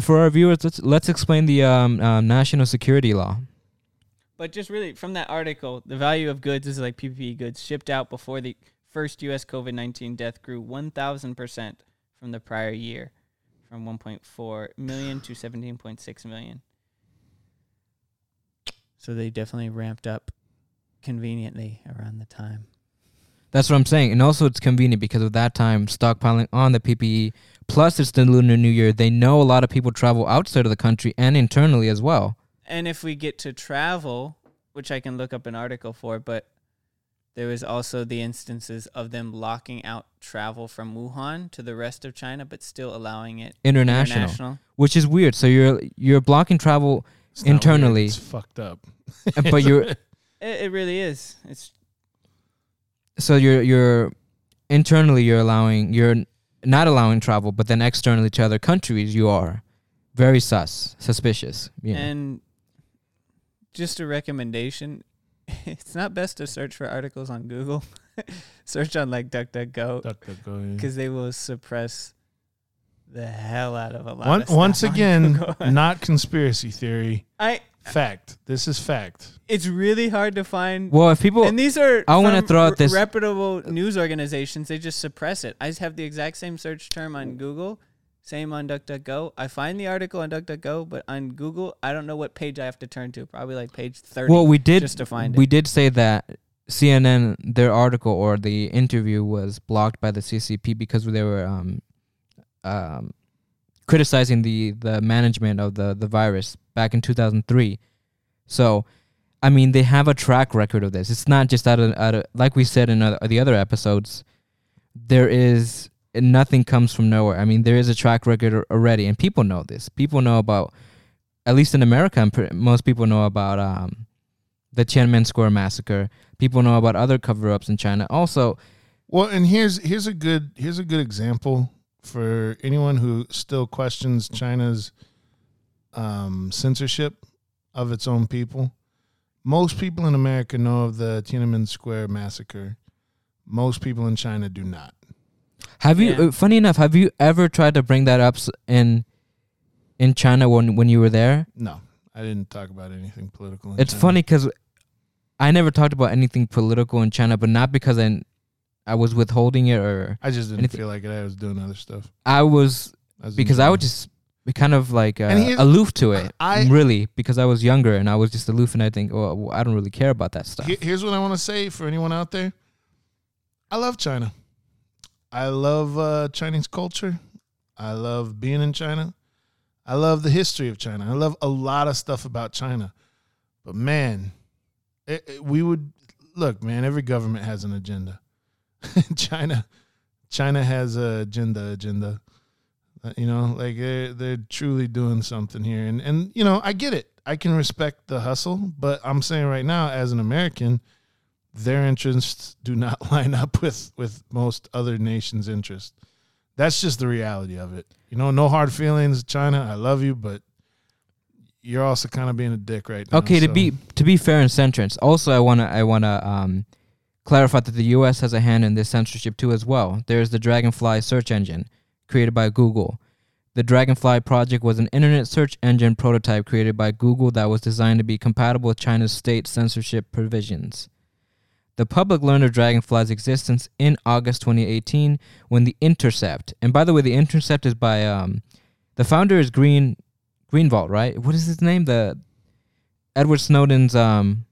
For our viewers, let's let's explain the um, uh, national security law. But just really from that article, the value of goods is like PPE goods shipped out before the first U.S. COVID 19 death grew 1,000% from the prior year, from 1.4 million to 17.6 million. So they definitely ramped up conveniently around the time. That's what I'm saying, and also it's convenient because of that time stockpiling on the PPE. Plus, it's the Lunar New Year. They know a lot of people travel outside of the country and internally as well. And if we get to travel, which I can look up an article for, but there was also the instances of them locking out travel from Wuhan to the rest of China, but still allowing it International. international. which is weird. So you're you're blocking travel, It's not weird, Internally. it's fucked up. (laughs) but you're (laughs) It, it really is. It's so you're you're internally you're allowing you're not allowing travel, but then externally to other countries you are very sus suspicious. You know. and just a recommendation. (laughs) It's not best to search for articles on Google. (laughs) search on like DuckDuckGo Duck, duck, yeah. because they will suppress the hell out of a lot. One, of stuff once (laughs) again, Google. not conspiracy theory. I. Fact. This is fact. It's really hard to find. well, if people and these are I wanna throw out this- reputable news organizations. They just suppress it. I just have the exact same search term on Google, same on DuckDuckGo. I find the article on DuckDuckGo, but on Google, I don't know what page I have to turn to. Probably like page thirty. well we did just to find we it. did say that CNN their article or the interview was blocked by the CCP because they were um um criticizing the the management of the the virus back in 2003. So, I mean, they have a track record of this. It's not just out of out of like we said in other, the other episodes. There is nothing comes from nowhere. I mean, there is a track record already, and people know this. People know about, at least in America, most people know about um, the Tiananmen Square massacre. People know about other cover-ups in China. Also, Well, and here's here's a good here's a good example for anyone who still questions China's um, censorship of its own people. Most people in America know of the Tiananmen Square massacre. Most people in China do not. have you? Yeah. Uh, funny enough, have you ever tried to bring that up in in China when when you were there? No, I didn't talk about anything political. in It's China. funny because I never talked about anything political in China, but not because I I was withholding it or I just didn't anything- feel like it. I was doing other stuff. I was I was because I would just be kind of like uh, aloof to it. I- really because I was younger and I was just aloof and I think, well, I don't really care about that stuff. Here's what I want to say for anyone out there. I love China. I love uh, Chinese culture. I love being in China. I love the history of China. I love a lot of stuff about China. But man, it, it- we would look, man. Every government has an agenda. (laughs) China, China has a agenda. Agenda. Uh, you know, like they're they're truly doing something here, and and you know, I get it. I can respect the hustle, but I'm saying right now, as an American, their interests do not (laughs) line up with with most other nations' interests. That's just the reality of it. You know, no hard feelings, China. I love you, but you're also kind of being a dick right now. Okay, to so- be to be fair in censorance. Also, I wanna I wanna um, clarify that the U.S. has a hand in this censorship too as well. There's the Dragonfly search engine created by Google. The Dragonfly project was an internet search engine prototype created by Google that was designed to be compatible with China's state censorship provisions. The public learned of Dragonfly's existence in August 2018 when the Intercept, and by the way, the Intercept is by um, the founder is Green Greenwald, right? What is his name? The Edward Snowden's um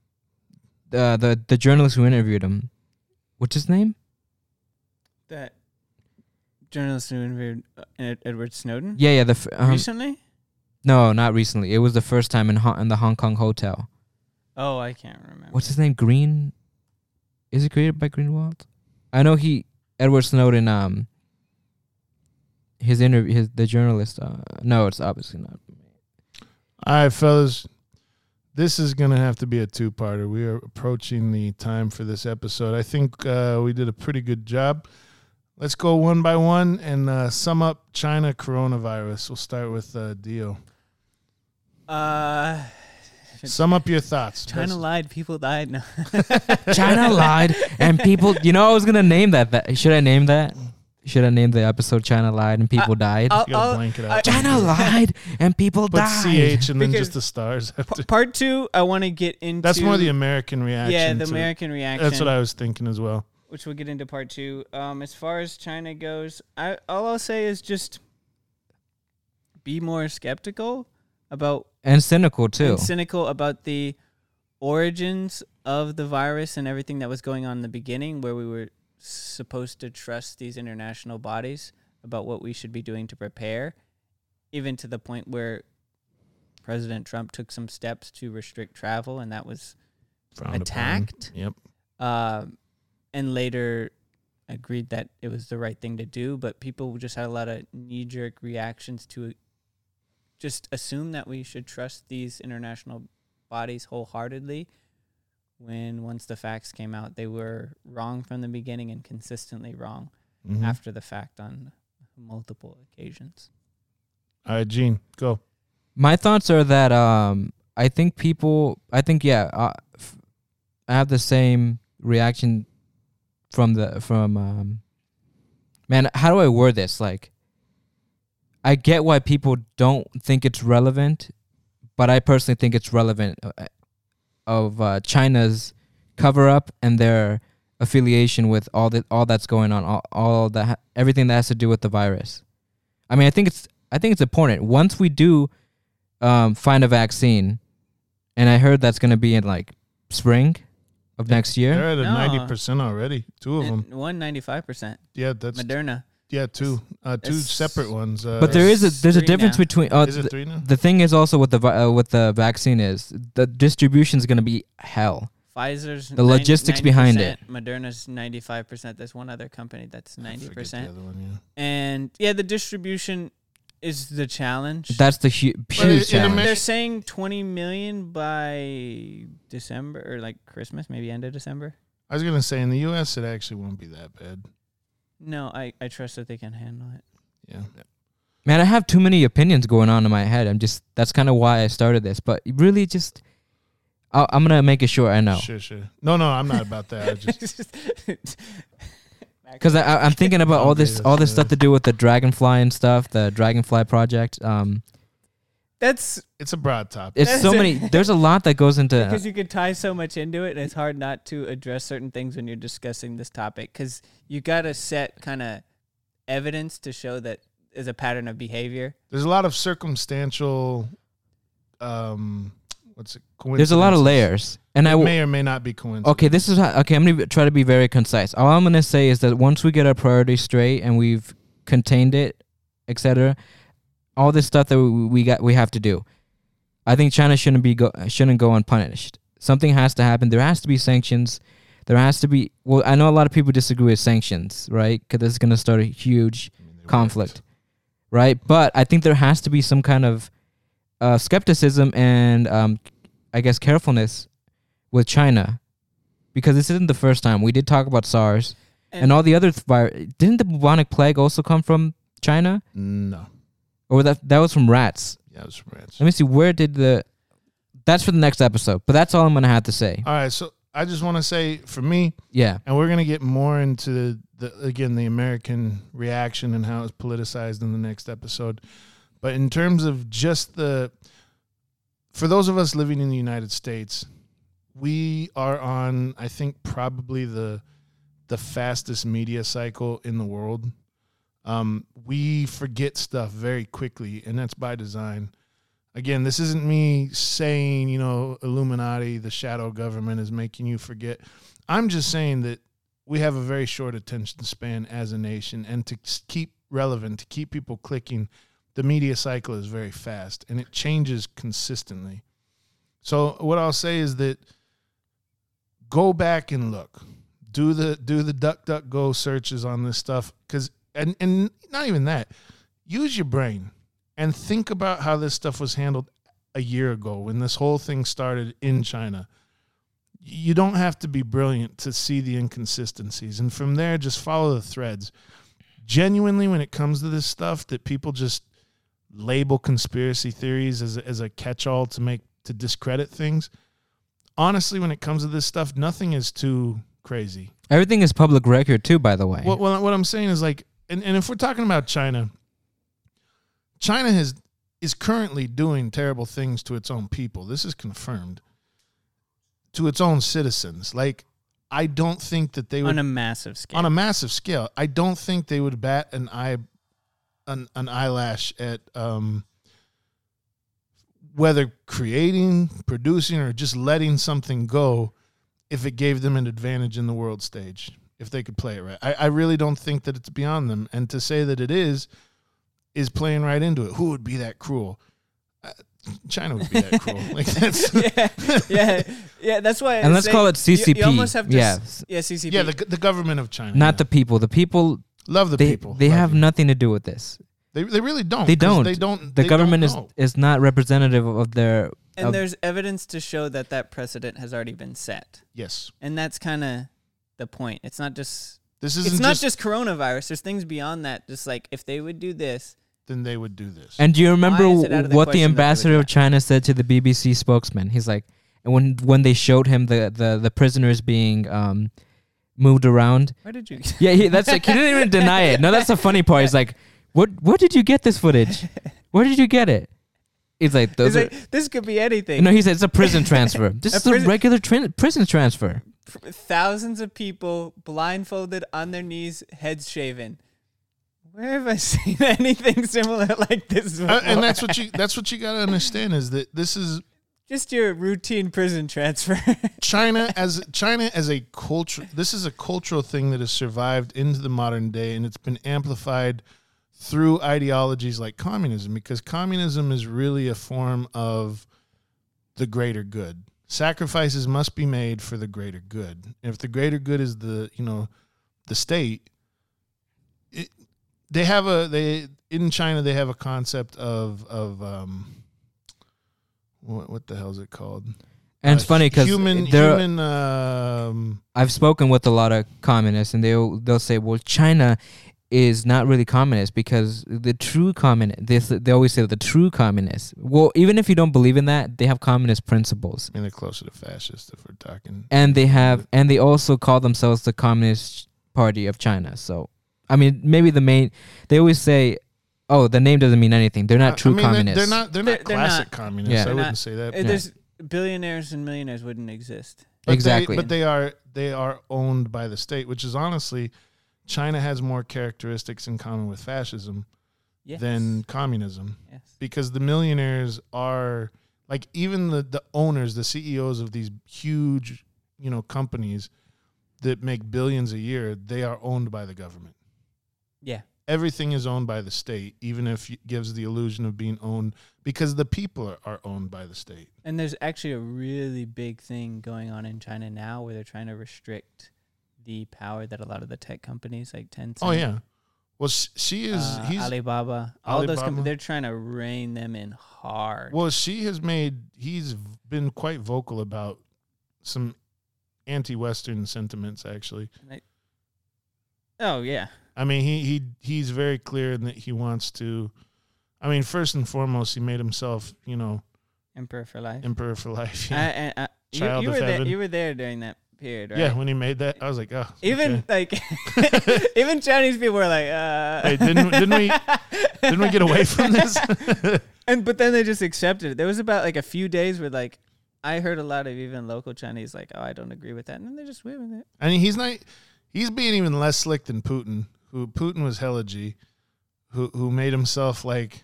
the the the journalist who interviewed him. What's his name? that journalist who interviewed uh, Ed- Edward Snowden Yeah, yeah. The f- um, recently. no, not recently. It was the first time in Hong- in the Hong Kong hotel. Oh, I can't remember. What's his name? Green. Is it created by Greenwald? I know he Edward Snowden. Um, his interview, his the journalist. Uh, no, it's obviously not. All right, fellas. This is going to have to be a two parter. We are approaching the time for this episode. I think uh, we did a pretty good job. Let's go one by one and uh, sum up China coronavirus. We'll start with uh, Dio. Uh, Sum up your thoughts. China Best- lied. People died. No. (laughs) China lied, and people. You know, I was gonna name that. that should I name that? Should have named the episode "China Lied and People uh, Died"? I'll- You gotta I'll- blank it out. China (laughs) lied and people Put died. CH and then Because- just the stars. after. Part two, I want to get into. That's more the American reaction. yeah, the to- American reaction. That's what I was thinking as well. which we'll get into part two. Um, as far as China goes, I all I'll say is just be more skeptical about and cynical too. and cynical about the origins of the virus and everything that was going on in the beginning, where we were supposed to trust these international bodies about what we should be doing to prepare, even to the point where President Trump took some steps to restrict travel, and that was Frowned upon. Attacked? Yep. uh, and later agreed that it was the right thing to do. But people just had a lot of knee jerk reactions to just assume that we should trust these international bodies wholeheartedly. When once the facts came out, they were wrong from the beginning and consistently wrong Mhm. after the fact on multiple occasions. All right, Gene, go. My thoughts are that um, I think people, I think yeah, uh, f- I have the same reaction from the from um, man. How do I word this? Like, I get why people don't think it's relevant, but I personally think it's relevant uh, of uh, China's cover up and their affiliation with all that all that's going on, all, all that everything that has to do with the virus. I mean, I think it's I think it's important. Once we do um, find a vaccine, and I heard that's going to be in like spring of next year. They're at a No. ninety percent already. Two of them. One ninety five percent. Yeah, that's Moderna. Yeah, two, uh, two It's- separate ones. Uh, But there is a there's a three difference now. between uh, is it the, three now? the thing is also what the vi- uh, with the vaccine is the distribution is going to be hell. Pfizer's The logistics behind it. 90%, Moderna's ninety five percent. There's one other company that's I ninety forget the percent. other one, yeah. And yeah, the distribution is the challenge. That's the hu- But huge it- it challenge. They're saying twenty million by December or like Christmas, maybe end of December. I was gonna say in the U.S. it actually won't be that bad. No, I, I trust that they can handle it. Yeah. Man, I have too many opinions going on in my head. I'm just that's kind of why I started this. But really, just i I'm gonna make it sure I know Sure, sure. No, no, I'm not about that. I just (laughs) (laughs) because I, I- I'm thinking about all this all this stuff to do with the dragonfly and stuff, the dragonfly project. Um, That's it's a broad topic. it's so That's many. it. (laughs) There's a lot that goes into. because you could tie so much into it, and it's hard not to address certain things when you're discussing this topic. Because you got to set kind of evidence to show that is a pattern of behavior. There's a lot of circumstantial. Um, what's it? There's a lot of coincidences. layers, and It I w- may or may not be coincidence. Okay, this is how, okay. I'm gonna try to be very concise. All I'm gonna say is that once we get our priorities straight and we've contained it, etc., all this stuff that we, we got we have to do. I think China shouldn't be go shouldn't go unpunished. Something has to happen. There has to be sanctions. There has to be. Well, I know a lot of people disagree with sanctions, right? Because this is gonna start a huge conflict, right? But I think there has to be some kind of uh, skepticism and um, I guess carefulness with China because this isn't the first time we did talk about SARS and, all the other th- vir- didn't the bubonic plague also come from China No. Or that that was from rats? Yeah, it was from rats. Let me see where did the that's for the next episode. But that's all I'm gonna have to say. All right, so I just want to say for me, Yeah, and we're gonna get more into the again the American reaction and how it's politicized in the next episode. But in terms of just the, for those of us living in the United States, we are on I think probably the the fastest media cycle in the world. Um, we forget stuff very quickly, and that's by design. Again, this isn't me saying, you know, Illuminati, the shadow government is making you forget. I'm just saying that we have a very short attention span as a nation, and to keep relevant, to keep people clicking, the media cycle is very fast and it changes consistently. So what I'll say is that go back and look, do the do the duck duck go searches on this stuff because and and not even that, use your brain and think about how this stuff was handled a year ago when this whole thing started in China. You don't have to be brilliant to see the inconsistencies. And from there just follow the threads. Genuinely when it comes to this stuff that people just label conspiracy theories as a, as a catch-all to make to discredit things honestly when it comes to this stuff nothing is too crazy. Everything is public record too. By the way, what, what, what i'm saying is like and, and if we're talking about china china has is currently doing terrible things to its own people this is confirmed to its own citizens like i don't think that they would on a massive scale. on a massive scale. I don't think they would bat an eye an, an eyelash at um, whether creating, producing, or just letting something go if it gave them an advantage in the world stage. If they could play it right, I, I really don't think that it's beyond them. And to say that it is is playing right into it. Who would be that cruel? Uh, China would be that (laughs) cruel. Like that's yeah, yeah, yeah. That's why. And I let's say call it you- You, CCP. almost have to. Yeah. s- yeah, CCP. yeah, the the government of China. Not yeah. the people. The people love the they people. they Love have you. nothing to do with this. They they really don't. They 'cause don't. They don't. The they government don't is is not representative of their and of- there's evidence to show that that precedent has already been set, yes. and that's kind of the point. It's not just. This isn't It's not just, just coronavirus. There's things beyond that. Just like if they would do this, Then they would do this. And do you remember is it out of the what the question that they would ambassador of China said to the BBC spokesman? He's like, and when when they showed him the the, the prisoners being um moved around, where did you? yeah, he, that's like he didn't even deny it. No, that's the funny part. He's like, what Where did you get this footage? (laughs) Where did you get it? He's like, It's those are. like, this could be anything. no, he said it's a prison transfer. (laughs) This A is a regular tran prison transfer. Thousands of people blindfolded on their knees, heads shaven. Where have I (laughs) seen anything similar like this? Uh, and that's what you that's what you got to understand is that this is just your routine prison transfer. (laughs) China as China as a culture. This is a cultural thing that has survived into the modern day, and it's been amplified through ideologies like communism, because communism is really a form of the greater good. Sacrifices must be made for the greater good. And if the greater good is the you know the state, it, they have a they in China they have a concept of of um what what the hell is it called? And it's Uh, funny because human human um I've spoken with a lot of communists, and they'll they'll say, "Well, China is not really communist because the true communist they s- they always say the true communists. Well, even if you don't believe in that, they have communist principles, and they're closer to fascist if we're talking. and they have and they also call themselves the Communist Party of China. So, I mean, maybe the main they always say, "Oh, the name doesn't mean anything. They're I- not true I mean, they're- communists." They're not they're They're- not they're classic not. communists. Yeah. I They're wouldn't not- say that. Uh, There's billionaires and millionaires wouldn't exist. But Exactly. They, but they are they are owned by the state, which is honestly China has more characteristics in common with fascism Yes. than communism. yes. because the millionaires are like even the the owners, the CEOs of these huge, you know, companies that make billions a year, they are owned by the government. Yeah. Everything is owned by the state, even if it gives the illusion of being owned because the people are, are owned by the state. And there's actually a really big thing going on in China now where they're trying to restrict the power that a lot of the tech companies like Tencent, Oh yeah. Well, Xi is. uh, he's Alibaba, all those companies, they're trying to rein them in hard. well. Xi has made. He's been quite vocal about some anti-Western sentiments. Actually, oh yeah, I mean, he he he's very clear in that he wants to. I mean, first and foremost, he made himself, you know, Emperor for life. emperor for life. (laughs) Yeah, I, I, you, Child you of were there. You were there during that period, right? yeah. When he made that, I was like, oh, even okay. like (laughs) (laughs) even Chinese people were like, uh, Hey, didn't- didn't we- didn't we get away from (laughs) this? and but then they just accepted it. There was about like a few days where like I heard a lot of even local Chinese like, oh, I don't agree with that, and then they just went with it. I mean, he's not. He's being even less slick than Putin. Who Putin was hella G, who who made himself like.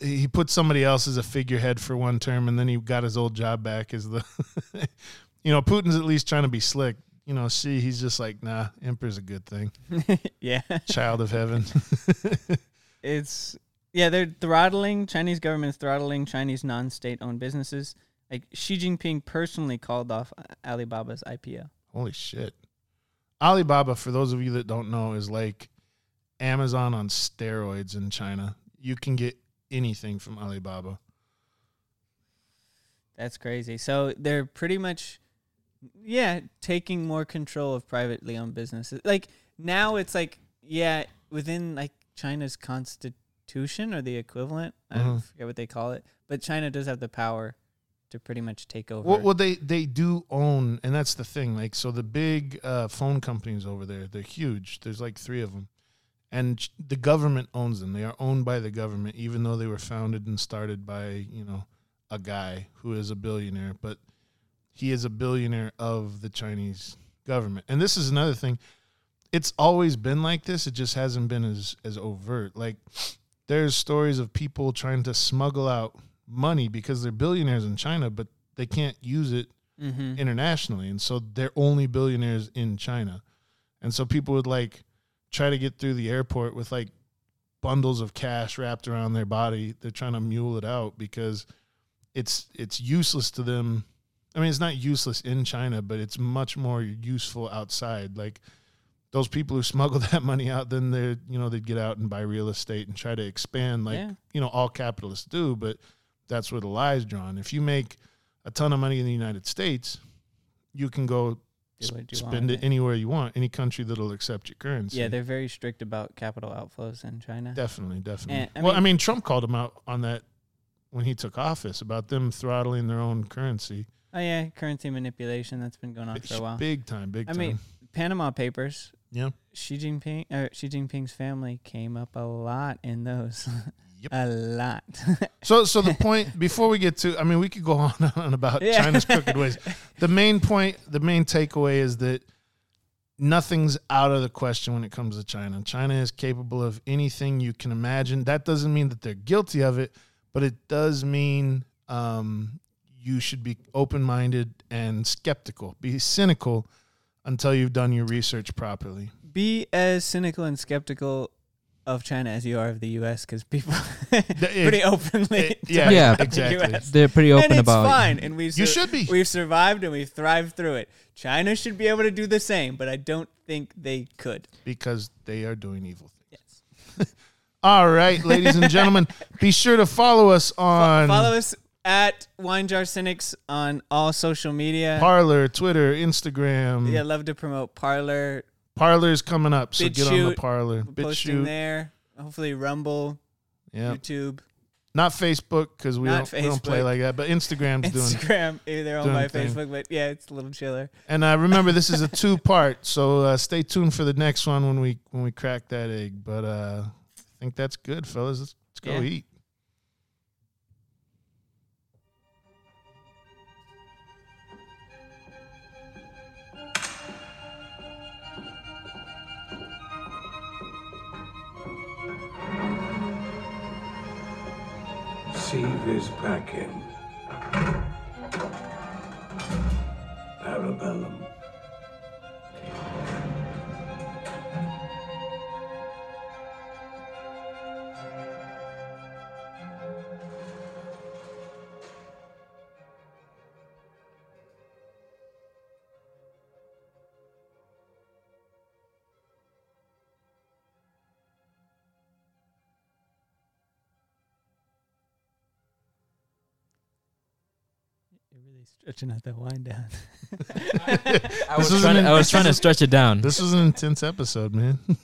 He put somebody else as a figurehead for one term, and then he got his old job back as the. You know, Putin's at least trying to be slick. You know, see, he's just like, nah, emperor's a good thing. (laughs) yeah, Child of heaven. (laughs) it's yeah they're throttling Chinese government is throttling Chinese non-state owned businesses. Like Xi Jinping personally called off Alibaba's IPO. Holy shit. Alibaba, for those of you that don't know, is like Amazon on steroids in China. You can get anything from Alibaba. That's crazy. So they're pretty much, yeah, taking more control of privately owned businesses. Like now, it's like, yeah, within like China's constitution or the equivalent. I Mhm. forget what they call it, but China does have the power to pretty much take over. Well, well, they they do own, and that's the thing. Like, so the big uh, phone companies over there, they're huge. There's like three of them, and ch- the government owns them. They are owned by the government, even though they were founded and started by you know a guy who is a billionaire, but he is a billionaire of the Chinese government. And this is another thing. It's always been like this. It just hasn't been as as overt. Like there's stories of people trying to smuggle out money because they're billionaires in China, but they can't use it Mhm. internationally, and so they're only billionaires in China. And so people would like try to get through the airport with like bundles of cash wrapped around their body. They're trying to mule it out because it's it's useless to them. I mean, it's not useless in China, but it's much more useful outside. Like those people who smuggle (laughs) that money out, then they're you know they'd get out and buy real estate and try to expand, like Yeah. you know all capitalists do. But that's where the lie is drawn. If you make a ton of money in the United States, you can go what you spend it anywhere you want, any country that'll accept your currency. Yeah, they're very strict about capital outflows in China. Definitely, definitely. And, I well, I mean- mean, Trump called them out on that when he took office about them throttling their own currency. Oh yeah, currency manipulation that's been going on for a while. Big time, big time. I time. mean, Panama Papers. Yeah. Xi Jinping, uh, Xi Jinping's family came up a lot in those. Yep. (laughs) a lot. so, so the point (laughs) before we get to, I mean, we could go (laughs) on and on about Yeah. China's crooked ways. The main point, the main takeaway is that nothing's out of the question when it comes to China. China is capable of anything you can imagine. That doesn't mean that they're guilty of it, but it does mean um, you should be open minded and skeptical. Be cynical until you've done your research properly. Be as cynical and skeptical of China as you are of the U.S. because people (laughs) pretty openly. it- yeah, Yeah, about the exactly. US. They're pretty open and it's about- fine, and we You should be. We've survived and we've thrived through it. China should be able to do the same, but I don't think they could. because they are doing evil things. Yes. (laughs) All right, ladies and gentlemen, be sure to follow us on Follow us at Wine Jar Cynics on all social media. Parler, Twitter, Instagram. yeah, love to promote Parler. Parler's coming up, so get on the Parler. We're posting BitChute. there. Hopefully Rumble, Yeah. YouTube, Not Facebook because we Not don't, we don't play like that, but Instagram's doing. Instagram. They're by thing. Facebook, but yeah, it's a little chiller. And uh, remember, this is a (laughs) two part, so uh, stay tuned for the next one when we when we crack that egg. But uh, I think that's good, fellas. Let's, let's go Yeah. eat. Seaver's packing. Parabellum. Stretching out that wine down. I was trying to- I was trying to stretch it down. This was an intense episode, man. (laughs)